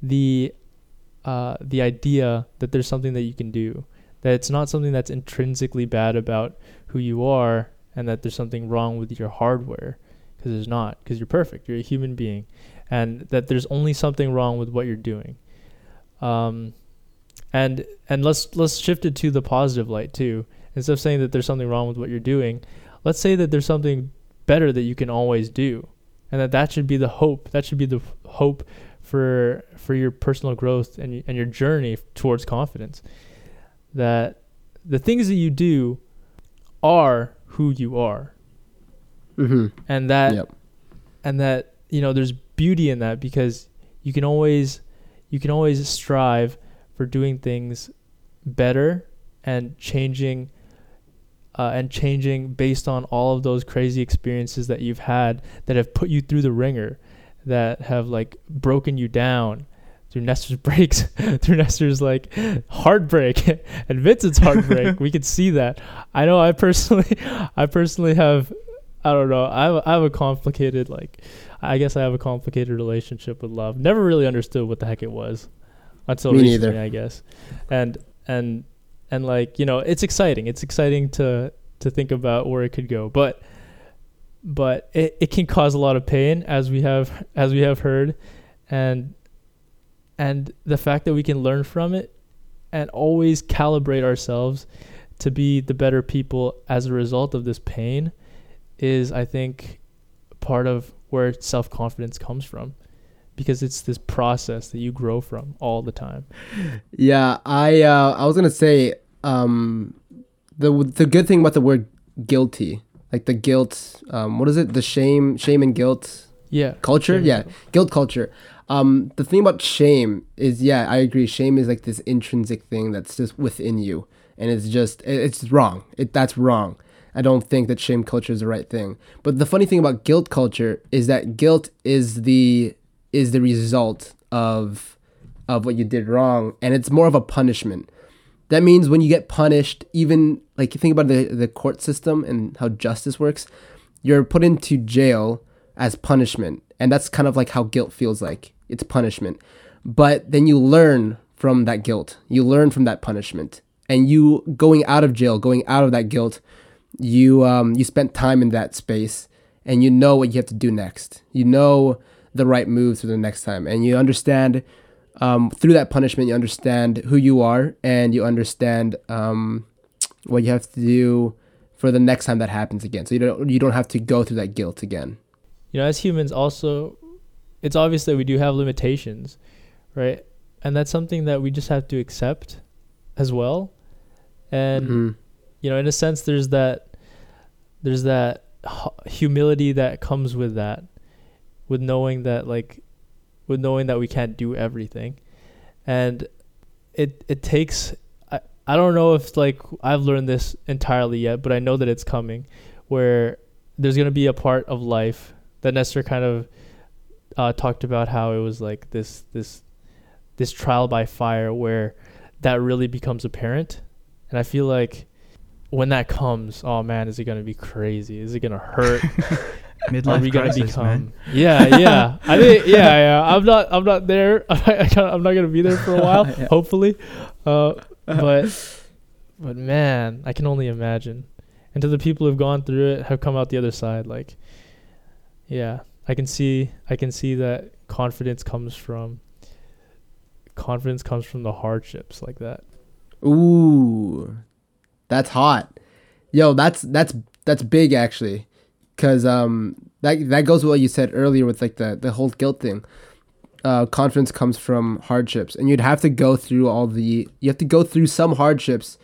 the uh the idea that there's something that you can do. That it's not something that's intrinsically bad about who you are and that there's something wrong with your hardware because there's not because you're perfect you're a human being and that there's only something wrong with what you're doing. Um and and let's let's shift it to the positive light too. Instead of saying that there's something wrong with what you're doing let's say that there's something better that you can always do and that that should be the hope that should be the hope for for your personal growth and and your journey towards confidence that the things that you do are who you are Mm-hmm. and that Yep. and that you know there's beauty in that because you can always you can always strive for doing things better and changing uh, and changing based on all of those crazy experiences that you've had that have put you through the ringer that have like broken you down through Nestor's breaks through Nestor's like heartbreak and Vincent's heartbreak we could see that I know I personally I personally have I don't know. I have, I have a complicated like I guess I have a complicated relationship with love. Never really understood what the heck it was until Me recently, neither. I guess. And and and like, you know, it's exciting. It's exciting to to think about where it could go. But but it, it can cause a lot of pain as we have as we have heard and and the fact that we can learn from it and always calibrate ourselves to be the better people as a result of this pain is I think part of where self confidence comes from because it's this process that you grow from all the time. Yeah, I uh, I was gonna say um, the the good thing about the word guilty, like the guilt, um, what is it? The shame, shame and guilt Yeah. culture. Yeah, and guilt culture. Um, the thing about shame is, yeah, I agree. Shame is like this intrinsic thing that's just within you, and it's just it's wrong. It that's wrong. I don't think that shame culture is the right thing. But the funny thing about guilt culture is that guilt is the is the result of of what you did wrong, and it's more of a punishment. That means when you get punished, even like you think about the the court system and how justice works, you're put into jail as punishment, and that's kind of like how guilt feels like. It's punishment, but then you learn from that guilt. You learn from that punishment, and you going out of jail, going out of that guilt, you um you spent time in that space, and you know what you have to do next. You know the right moves for the next time, and you understand um, through that punishment, you understand who you are and you understand um, what you have to do for the next time that happens again. So you don't you don't have to go through that guilt again. You know, as humans also it's obvious that we do have limitations, right? And that's something that we just have to accept as well. And Mhm. you know, in a sense there's that there's that humility that comes with that with knowing that like with knowing that we can't do everything. And it it takes I, I don't know if like I've learned this entirely yet, but I know that it's coming where there's going to be a part of life that Nestor kind of uh, talked about how it was like this this this trial by fire where that really becomes apparent and I feel like when that comes, oh man, is it gonna be crazy? Is it gonna hurt? Are Midlife we gonna crisis, become? man. Yeah, yeah. I think, yeah, yeah. I'm not, I'm not there. I can't- I'm not gonna be there for a while. Yeah. Hopefully, uh, but, but man, I can only imagine. And to the people who've gone through it, have come out the other side, like, yeah, I can see, I can see that confidence comes from. Confidence comes from the hardships like that. Ooh, that's hot. Yo, that's that's that's big actually, cause um that that goes with what you said earlier with like the the whole guilt thing. Uh, confidence comes from hardships, and you'd have to go through all the you have to go through some hardships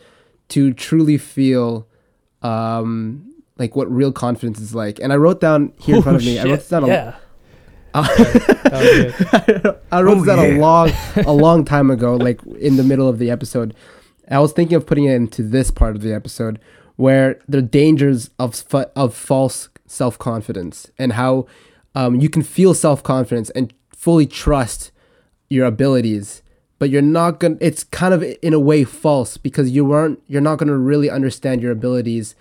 to truly feel um like what real confidence is like. And I wrote down here in front of me. I wrote down. A, yeah. Uh. I wrote Oh, this down a long, a long time ago, like in the middle of the episode. I was thinking of putting it into this part of the episode, where the dangers of of false self confidence and how um, you can feel self confidence and fully trust your abilities, but you're not gonna. It's kind of in a way false because you weren't. You're not gonna really understand your abilities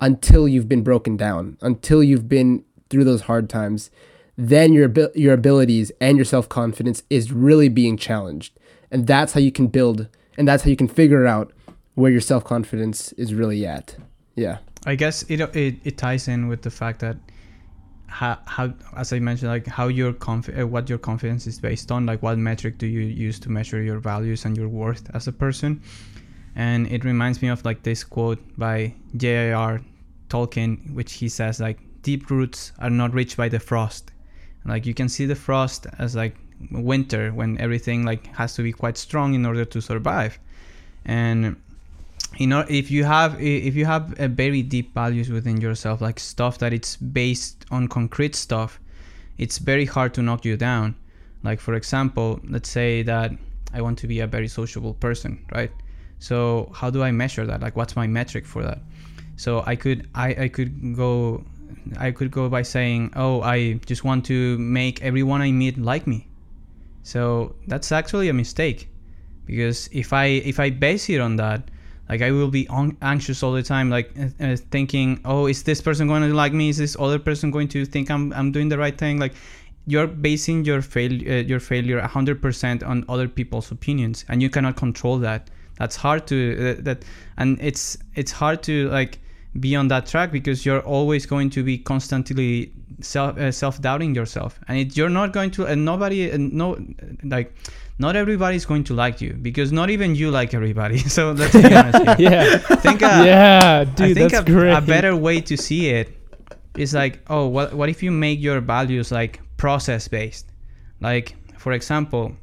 until you've been broken down, until you've been through those hard times, then your your abilities and your self confidence is really being challenged, and that's how you can build, and that's how you can figure out where your self confidence is really at. Yeah. I guess it, it it ties in with the fact that how, how as I mentioned, like how your conf- uh, what your confidence is based on, like what metric do you use to measure your values and your worth as a person. And it reminds me of like this quote by J.R. Tolkien, which he says like deep roots are not reached by the frost. Like you can see the frost as like winter when everything like has to be quite strong in order to survive. And you know if you have if you have a very deep values within yourself like stuff that it's based on concrete stuff it's very hard to knock you down. Like for example let's say that i want to be a very sociable person right? So how do i measure that? Like what's my metric for that? So i could i i could go i could go by saying oh i just want to make everyone i meet like me. So that's actually a mistake because if i if i base it on that like i will be on, anxious all the time like uh, uh, thinking oh is this person going to like me? Is this other person going to think i'm, I'm doing the right thing? Like you're basing your fail uh, your failure 100% on other people's opinions and you cannot control that. That's hard to uh, that and it's it's hard to like be on that track because you're always going to be constantly self uh, self doubting yourself. And it, you're not going to and nobody and no like not everybody's going to like you because not even you like everybody. So let's be honest here. yeah. think a, yeah, dude, I think that's a, great. a better way to see it is like, oh, what what if you make your values like process based? Like, for example,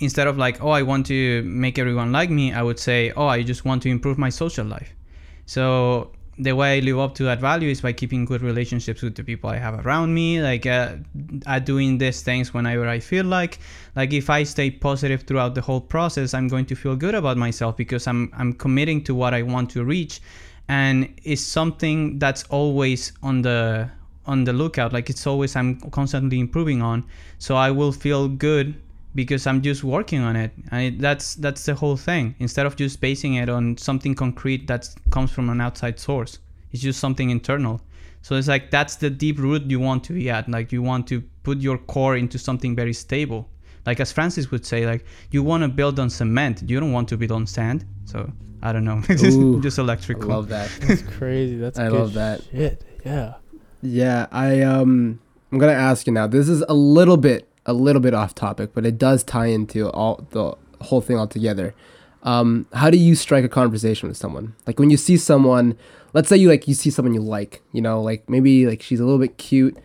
instead of like, oh, I want to make everyone like me, I would say, oh, I just want to improve my social life. So the way I live up to that value is by keeping good relationships with the people I have around me, like uh, doing these things whenever I feel like. Like if I stay positive throughout the whole process, I'm going to feel good about myself because I'm I'm committing to what I want to reach, and it's something that's always on the on the lookout. Like it's always I'm constantly improving on, so I will feel good because I'm just working on it, and it, that's that's the whole thing. Instead of just basing it on something concrete that comes from an outside source, it's just something internal. So it's like that's the deep root you want to be at. Like you want to put your core into something very stable. Like as Francis would say, like you want to build on cement. You don't want to build on sand. So I don't know, just, Ooh, just electrical. I love that. That's crazy. That's I love that. Shit. Yeah. Yeah. I um. I'm gonna ask you now. This is a little bit a little bit off topic, but it does tie into all the whole thing altogether. Um, how do you strike a conversation with someone? Like when you see someone, let's say you like you see someone you like, you know, like maybe like she's a little bit cute.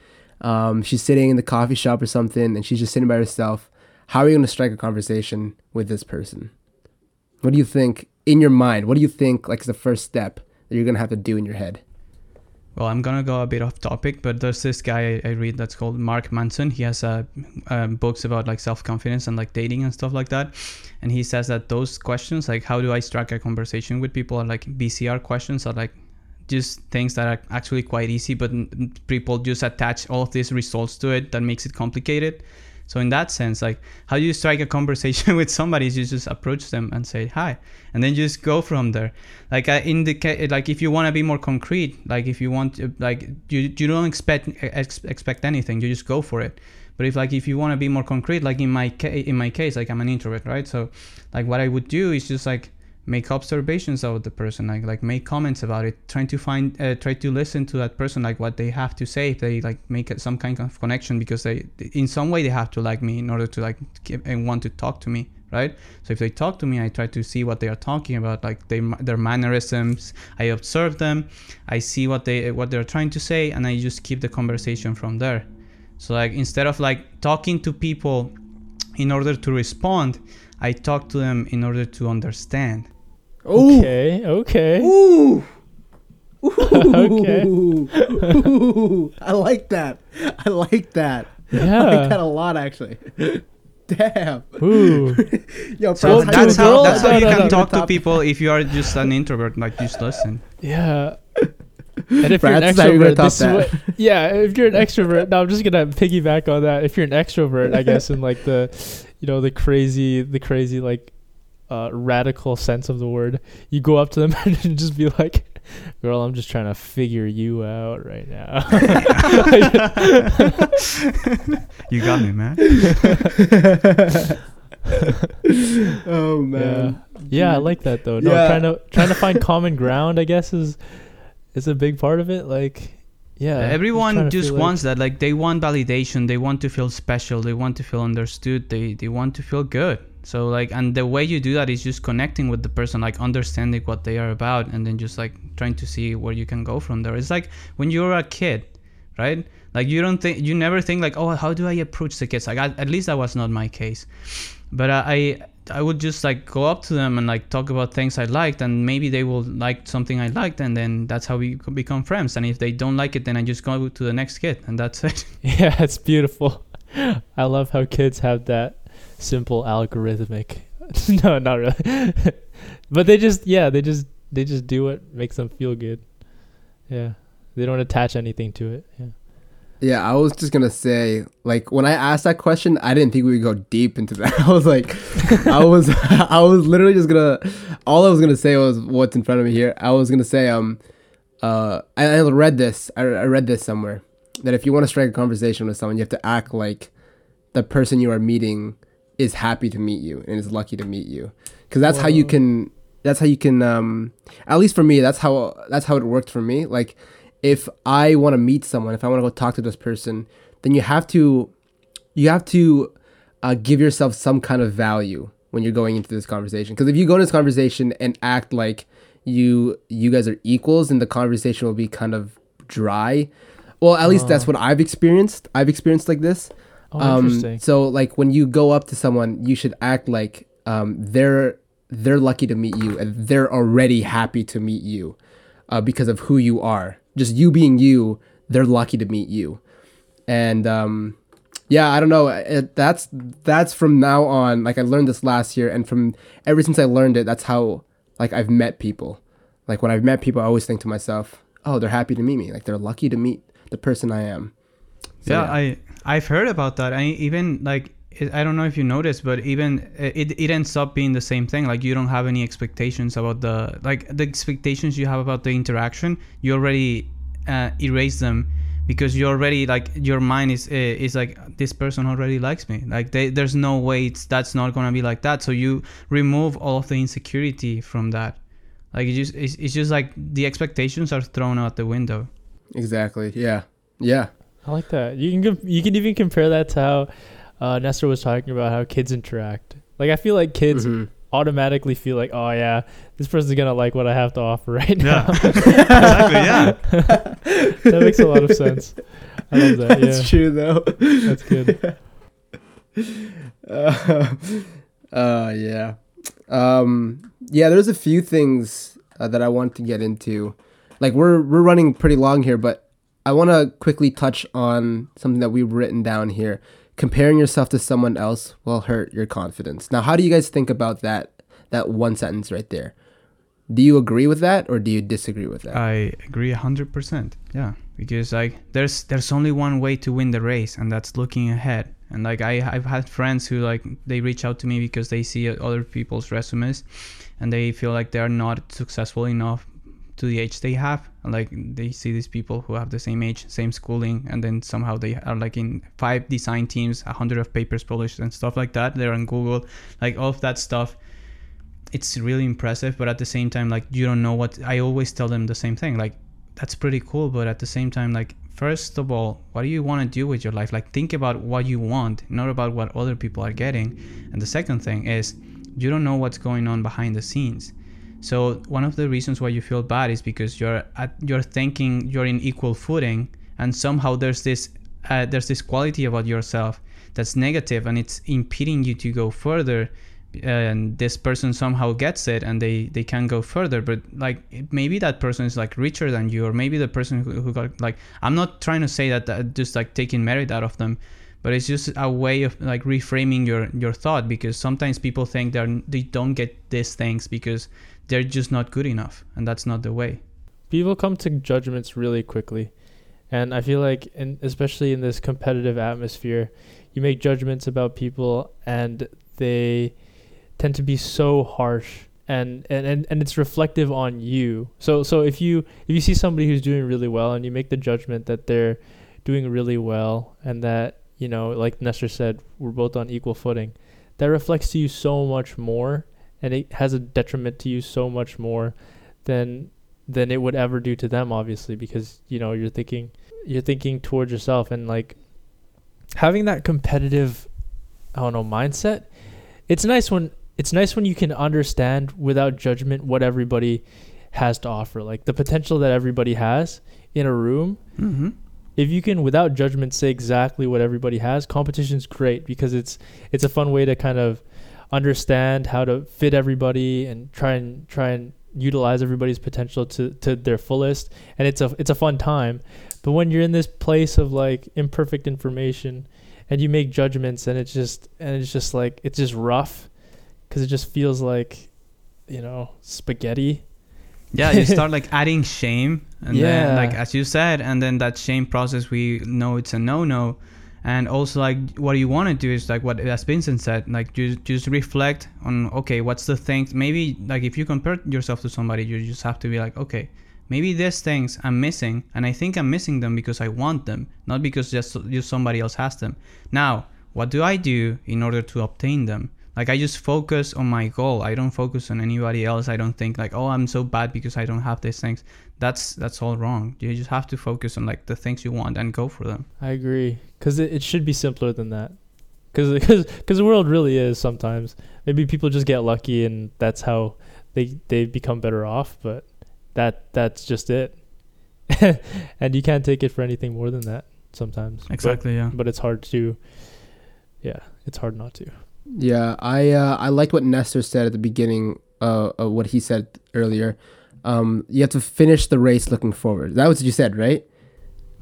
Um, she's sitting in the coffee shop or something, and she's just sitting by herself. How are you going to strike a conversation with this person? What do you think in your mind? What do you think like is the first step that you're going to have to do in your head? Well, I'm gonna go a bit off topic, but there's this guy I, read that's called Mark Manson. He has uh, um, books about like self confidence and like dating and stuff like that. And he says that those questions, like how do I strike a conversation with people, are like BCR questions, are like just things that are actually quite easy, but people just attach all of these results to it that makes it complicated. So in that sense, like how do you strike a conversation with somebody? You just approach them and say hi, and then just go from there. Like uh, in the case, like if you want to be more concrete, like if you want to, like you you don't expect ex- expect anything, you just go for it. But if like if you want to be more concrete, like in my ca- in my case, like I'm an introvert, right? So like what I would do is just like make observations of the person like like make comments about it trying to find uh, try to listen to that person like what they have to say if they like make some kind of connection because they in some way they have to like me in order to like and want to talk to me right so if they talk to me i try to see what they are talking about like they, their mannerisms i observe them i see what they what they're trying to say and i just keep the conversation from there so like instead of like talking to people in order to respond i talk to them in order to understand Ooh. Okay. Okay. Ooh. okay. Ooh. I like that. I like that. Yeah. I like that a lot, actually. Damn. Ooh. Yo, so that's how that's how you can talk to people if you are just an introvert, like just listen. Yeah. And if you're an extrovert, this is what, yeah, if you're an extrovert, now I'm just gonna piggyback on that. If you're an extrovert, I guess in like the, you know, the crazy, the crazy like uh, radical sense of the word. You go up to them and just be like, "Girl, I'm just trying to figure you out right now." you got me, man. oh man. Yeah. yeah, I like that though. No, yeah. trying to trying to find common ground, I guess, is is a big part of it. Like, yeah, everyone just feel like- wants that like they want validation they want to feel special they want to feel understood they they want to feel good so like and the way you do that is just connecting with the person like understanding what they are about and then just like trying to see where you can go from there. It's like when you're a kid right? Like you don't think you never think like oh how do i approach the kids? Like I, at least that was not my case. But i i would just like go up to them and like talk about things i liked and maybe they will like something i liked and then that's how we become friends. And if they don't like it then i just go to the next kid and that's it. Yeah, it's beautiful. I love how kids have that simple algorithmic. no, not really. but they just yeah, they just they just do what makes them feel good. Yeah. They don't attach anything to it. Yeah. Yeah, I was just gonna say, like, when I asked that question, I didn't think we would go deep into that. I was like, I was, I was literally just gonna, all I was gonna say was what's in front of me here. I was gonna say, um, uh, I, I read this, I, I read this somewhere that if you want to strike a conversation with someone, you have to act like the person you are meeting is happy to meet you and is lucky to meet you, because that's how you can, that's how you can, um, at least for me, that's how that's how it worked for me. Like, if I want to meet someone, if I want to go talk to this person, then you have to you have to uh, give yourself some kind of value when you're going into this conversation. Because if you go into this conversation and act like you you guys are equals, and the conversation will be kind of dry. Well, at least that's what I've experienced. I've experienced like this. Oh, Um, interesting. So like when you go up to someone, you should act like um, they're they're lucky to meet you and they're already happy to meet you uh, because of who you are. Just you being you, they're lucky to meet you. And um, yeah, I don't know. It, that's that's from now on. Like I learned this last year, and from ever since I learned it, that's how like I've met people. Like when I've met people, I always think to myself, "Oh, they're happy to meet me. Like they're lucky to meet the person I am." So, yeah, I I've heard about that. I even like I don't know if you noticed, but even uh, it it ends up being the same thing. Like you don't have any expectations about the like the expectations you have about the interaction. You already uh, erase them because you already like your mind is uh, is like this person already likes me. Like they, there's no way it's that's not gonna be like that. So you remove all of the insecurity from that. Like it just it's, it's just like the expectations are thrown out the window. exactly. Yeah. Yeah. I like that. You can you can even compare that to how uh, Nestor was talking about how kids interact. Like I feel like kids Mhm. automatically feel like, oh yeah, this person's gonna like what I have to offer right now. exactly. Yeah. that makes a lot of sense. I love that. That's Yeah, true though. that's good. uh, uh, yeah. Um, yeah, there's a few things uh, that I want to get into. Like we're we're running pretty long here, but I want to quickly touch on something that we've written down here. Comparing yourself to someone else will hurt your confidence. Now, how do you guys think about that that one sentence right there? Do you agree with that or do you disagree with that? I agree hundred percent. Yeah, because like there's there's only one way to win the race, and that's looking ahead. And like I I've had friends who like they reach out to me because they see other people's resumes, and they feel like they are not successful enough to the age they have. Like they see these people who have the same age, same schooling, and then somehow they are like in five design teams, a hundred of papers published, and stuff like that. They're on Google, like all of that stuff it's really impressive but at the same time like you don't know what i always tell them the same thing like that's pretty cool but at the same time like first of all what do you want to do with your life like think about what you want not about what other people are getting and the second thing is you don't know what's going on behind the scenes so one of the reasons why you feel bad is because you're at you're thinking you're in equal footing and somehow there's this uh, there's this quality about yourself that's negative and it's impeding you to go further and this person somehow gets it and they they can go further. But like maybe that person is like richer than you or maybe the person who, who got like i'm not trying to say that, that just like taking merit out of them but it's just a way of like reframing your your thought because sometimes people think they're they don't get these things because they're just not good enough and that's not the way People come to judgments really quickly, and I feel like, in, especially in this competitive atmosphere, you make judgments about people, and they tend to be so harsh. And, and, and, and it's reflective on you. So so if you if you see somebody who's doing really well and you make the judgment that they're doing really well and that you know like Nestor said we're both on equal footing, that reflects to you so much more and it has a detriment to you so much more than than it would ever do to them obviously because you know you're thinking you're thinking towards yourself and like having that competitive I don't know mindset it's nice when it's nice when you can understand without judgment what everybody has to offer like the potential that everybody has in a room Mm-hmm. if you can without judgment say exactly what everybody has competition's great because it's it's a fun way to kind of understand how to fit everybody and try and try and utilize everybody's potential to to their fullest. And it's a it's a fun time. But when you're in this place of like imperfect information and you make judgments and it's just and it's just like it's just rough because it just feels like you know spaghetti. Yeah, you start like adding shame, and Yeah. then like as you said, and then that shame process, we know it's a no-no, and also like what you want to do is like what as Vincent said, like just just reflect on okay, what's the things maybe like if you compare yourself to somebody, you just have to be like okay, maybe these things I'm missing, and I think I'm missing them because I want them, not because just just somebody else has them. Now, what do I do in order to obtain them? Like I just focus on my goal. I don't focus on anybody else. I don't think like, oh, I'm so bad because I don't have these things. That's that's all wrong. You just have to focus on like the things you want and go for them. I agree, because it, it should be simpler than that. Because because the world really is sometimes. Maybe people just get lucky and that's how they they become better off. But that that's just it. and you can't take it for anything more than that sometimes. But- Exactly. yeah. But, it's hard to. Yeah, it's hard not to. Yeah, I uh, I liked what Nestor said at the beginning. Uh, of what he said earlier. Um, you have to finish the race looking forward. That was what you said, right?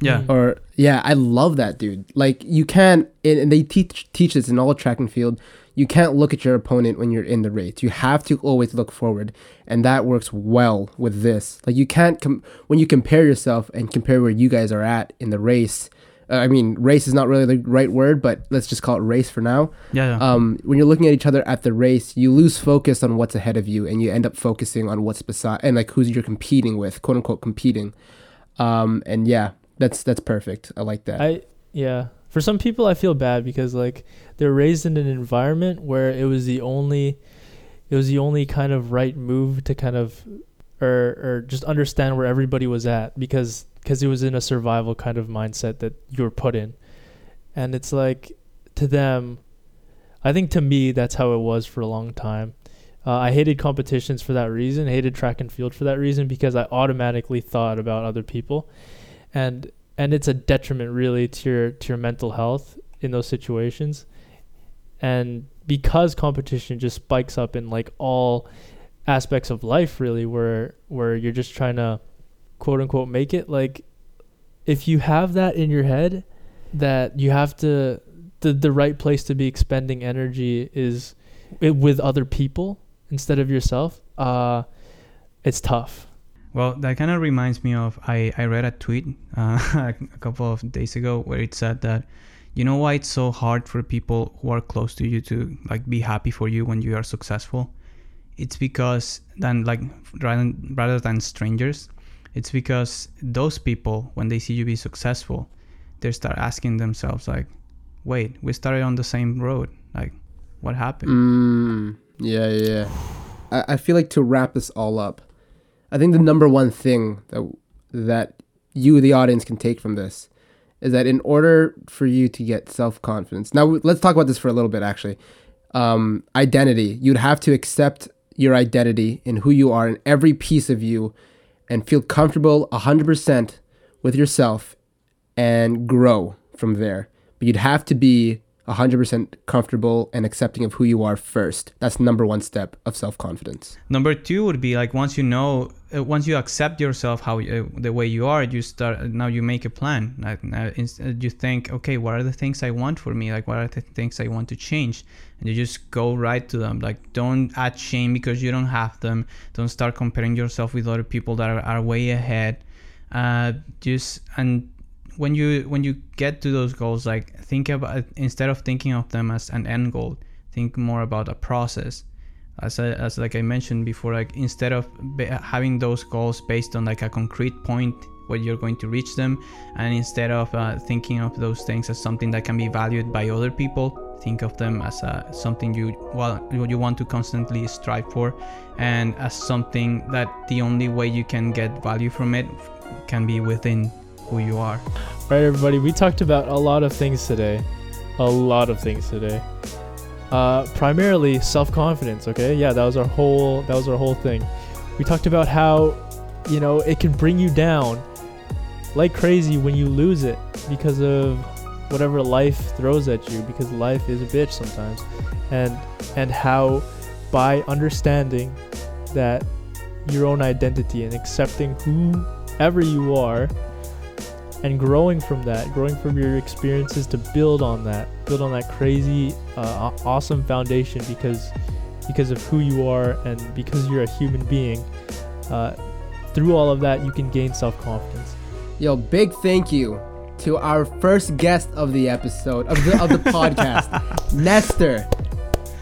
Yeah. Or yeah, I love that, dude. Like you can't, and and they teach teach this in all track and field. You can't look at your opponent when you're in the race. You have to always look forward, and that works well with this. Like you can't com- when you compare yourself and compare where you guys are at in the race. Uh, I mean, race is not really the right word, but let's just call it race for now Yeah. yeah. um, when you're looking at each other at the race, you lose focus on what's ahead of you, and you end up focusing on what's beside and like who's you're competing with, quote unquote competing. Um, and yeah, that's that's perfect. I like that. I yeah. For some people, I feel bad because like they're raised in an environment where it was the only, it was the only kind of right move to kind of, or or just understand where everybody was at because because it was in a survival kind of mindset that you were put in, and it's like to them, I think to me that's how it was for a long time. Uh, I hated competitions for that reason. Hated track and field for that reason because I automatically thought about other people, and and it's a detriment really to your to your mental health in those situations. And because competition just spikes up in like all aspects of life really where where you're just trying to quote unquote make it like if you have that in your head that you have to the the right place to be expending energy is with other people instead of yourself uh it's tough Well, that kind of reminds me of I, I read a tweet uh, a couple of days ago where it said that you know why it's so hard for people who are close to you to like be happy for you when you are successful it's because then like rather, rather than strangers it's because those people when they see you be successful they start asking themselves like wait we started on the same road like what happened Mm, yeah, yeah. yeah. I, I feel like to wrap this all up, I think the number one thing that that you, the audience, can take from this is that in order for you to get self confidence. Now let's talk about this for a little bit. Actually, um, identity. You'd have to accept your identity in who you are in every piece of you, and feel comfortable hundred percent with yourself, and grow from there. But you'd have to be 100% comfortable and accepting of who you are first. That's number one step of self confidence. Number two would be like once you know, uh, once you accept yourself how uh, the way you are, you start now you make a plan. Uh, uh, you think, okay, what are the things I want for me? Like what are the things I want to change? And you just go right to them. Like don't add shame because you don't have them. Don't start comparing yourself with other people that are, are way ahead. Uh, just and when you when you get to those goals, like think about instead of thinking of them as an end goal, think more about a process. As I, as like I mentioned before, like instead of having those goals based on like a concrete point where you're going to reach them, and instead of uh, thinking of those things as something that can be valued by other people, think of them as a, something you well you want to constantly strive for, and as something that the only way you can get value from it can be within who you are. All right, everybody. We talked about a lot of things today. A lot of things today. Uh, primarily self-confidence. Okay, yeah, that was our whole that was our whole thing. We talked about how, you know, it can bring you down like crazy when you lose it because of whatever life throws at you. Because life is a bitch sometimes, and and how by understanding that your own identity and accepting whoever you are and growing from that, growing from your experiences to build on that, build on that crazy, uh, awesome foundation because because of who you are and because you're a human being. Uh, through all of that, you can gain self confidence. Yo, big thank you to our first guest of the episode of the of the podcast, Nestor.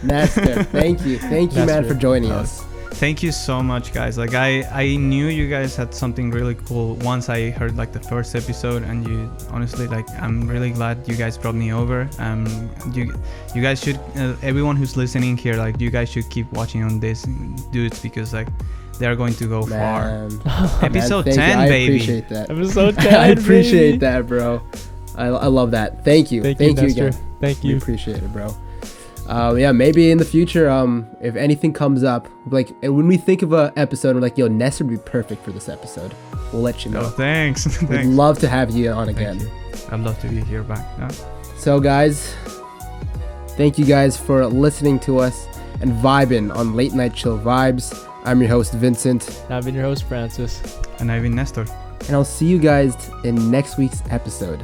Nestor, thank you, thank you, man, for joining us. Thank you so much, guys. Like I, I knew you guys had something really cool once I heard like the first episode, and you honestly like I'm really glad you guys brought me over. Um, you, you guys should uh, everyone who's listening here, like you guys should keep watching on this dudes because like they're going to go far. Episode man, thank you. 10, I baby. appreciate that. Episode 10. I appreciate baby. that, bro. I, I love that. Thank you. Thank, Thank, you, you, again. Thank you. We you. appreciate it, bro. Uh, yeah, maybe in the future, um, if anything comes up, like when we think of a episode, we're like, yo, Nestor would be perfect for this episode. We'll let you No, know. thanks. We'd thanks. love to have you on Thank again. you. I'd love to be here back. Yeah. So, guys, thank you guys for listening to us and vibing on Late Night Chill Vibes. I'm your host, Vincent, And I've been your host, Francis. And I've been Nestor. and I'll see you guys in next week's episode.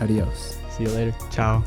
Adios. See you later. Ciao.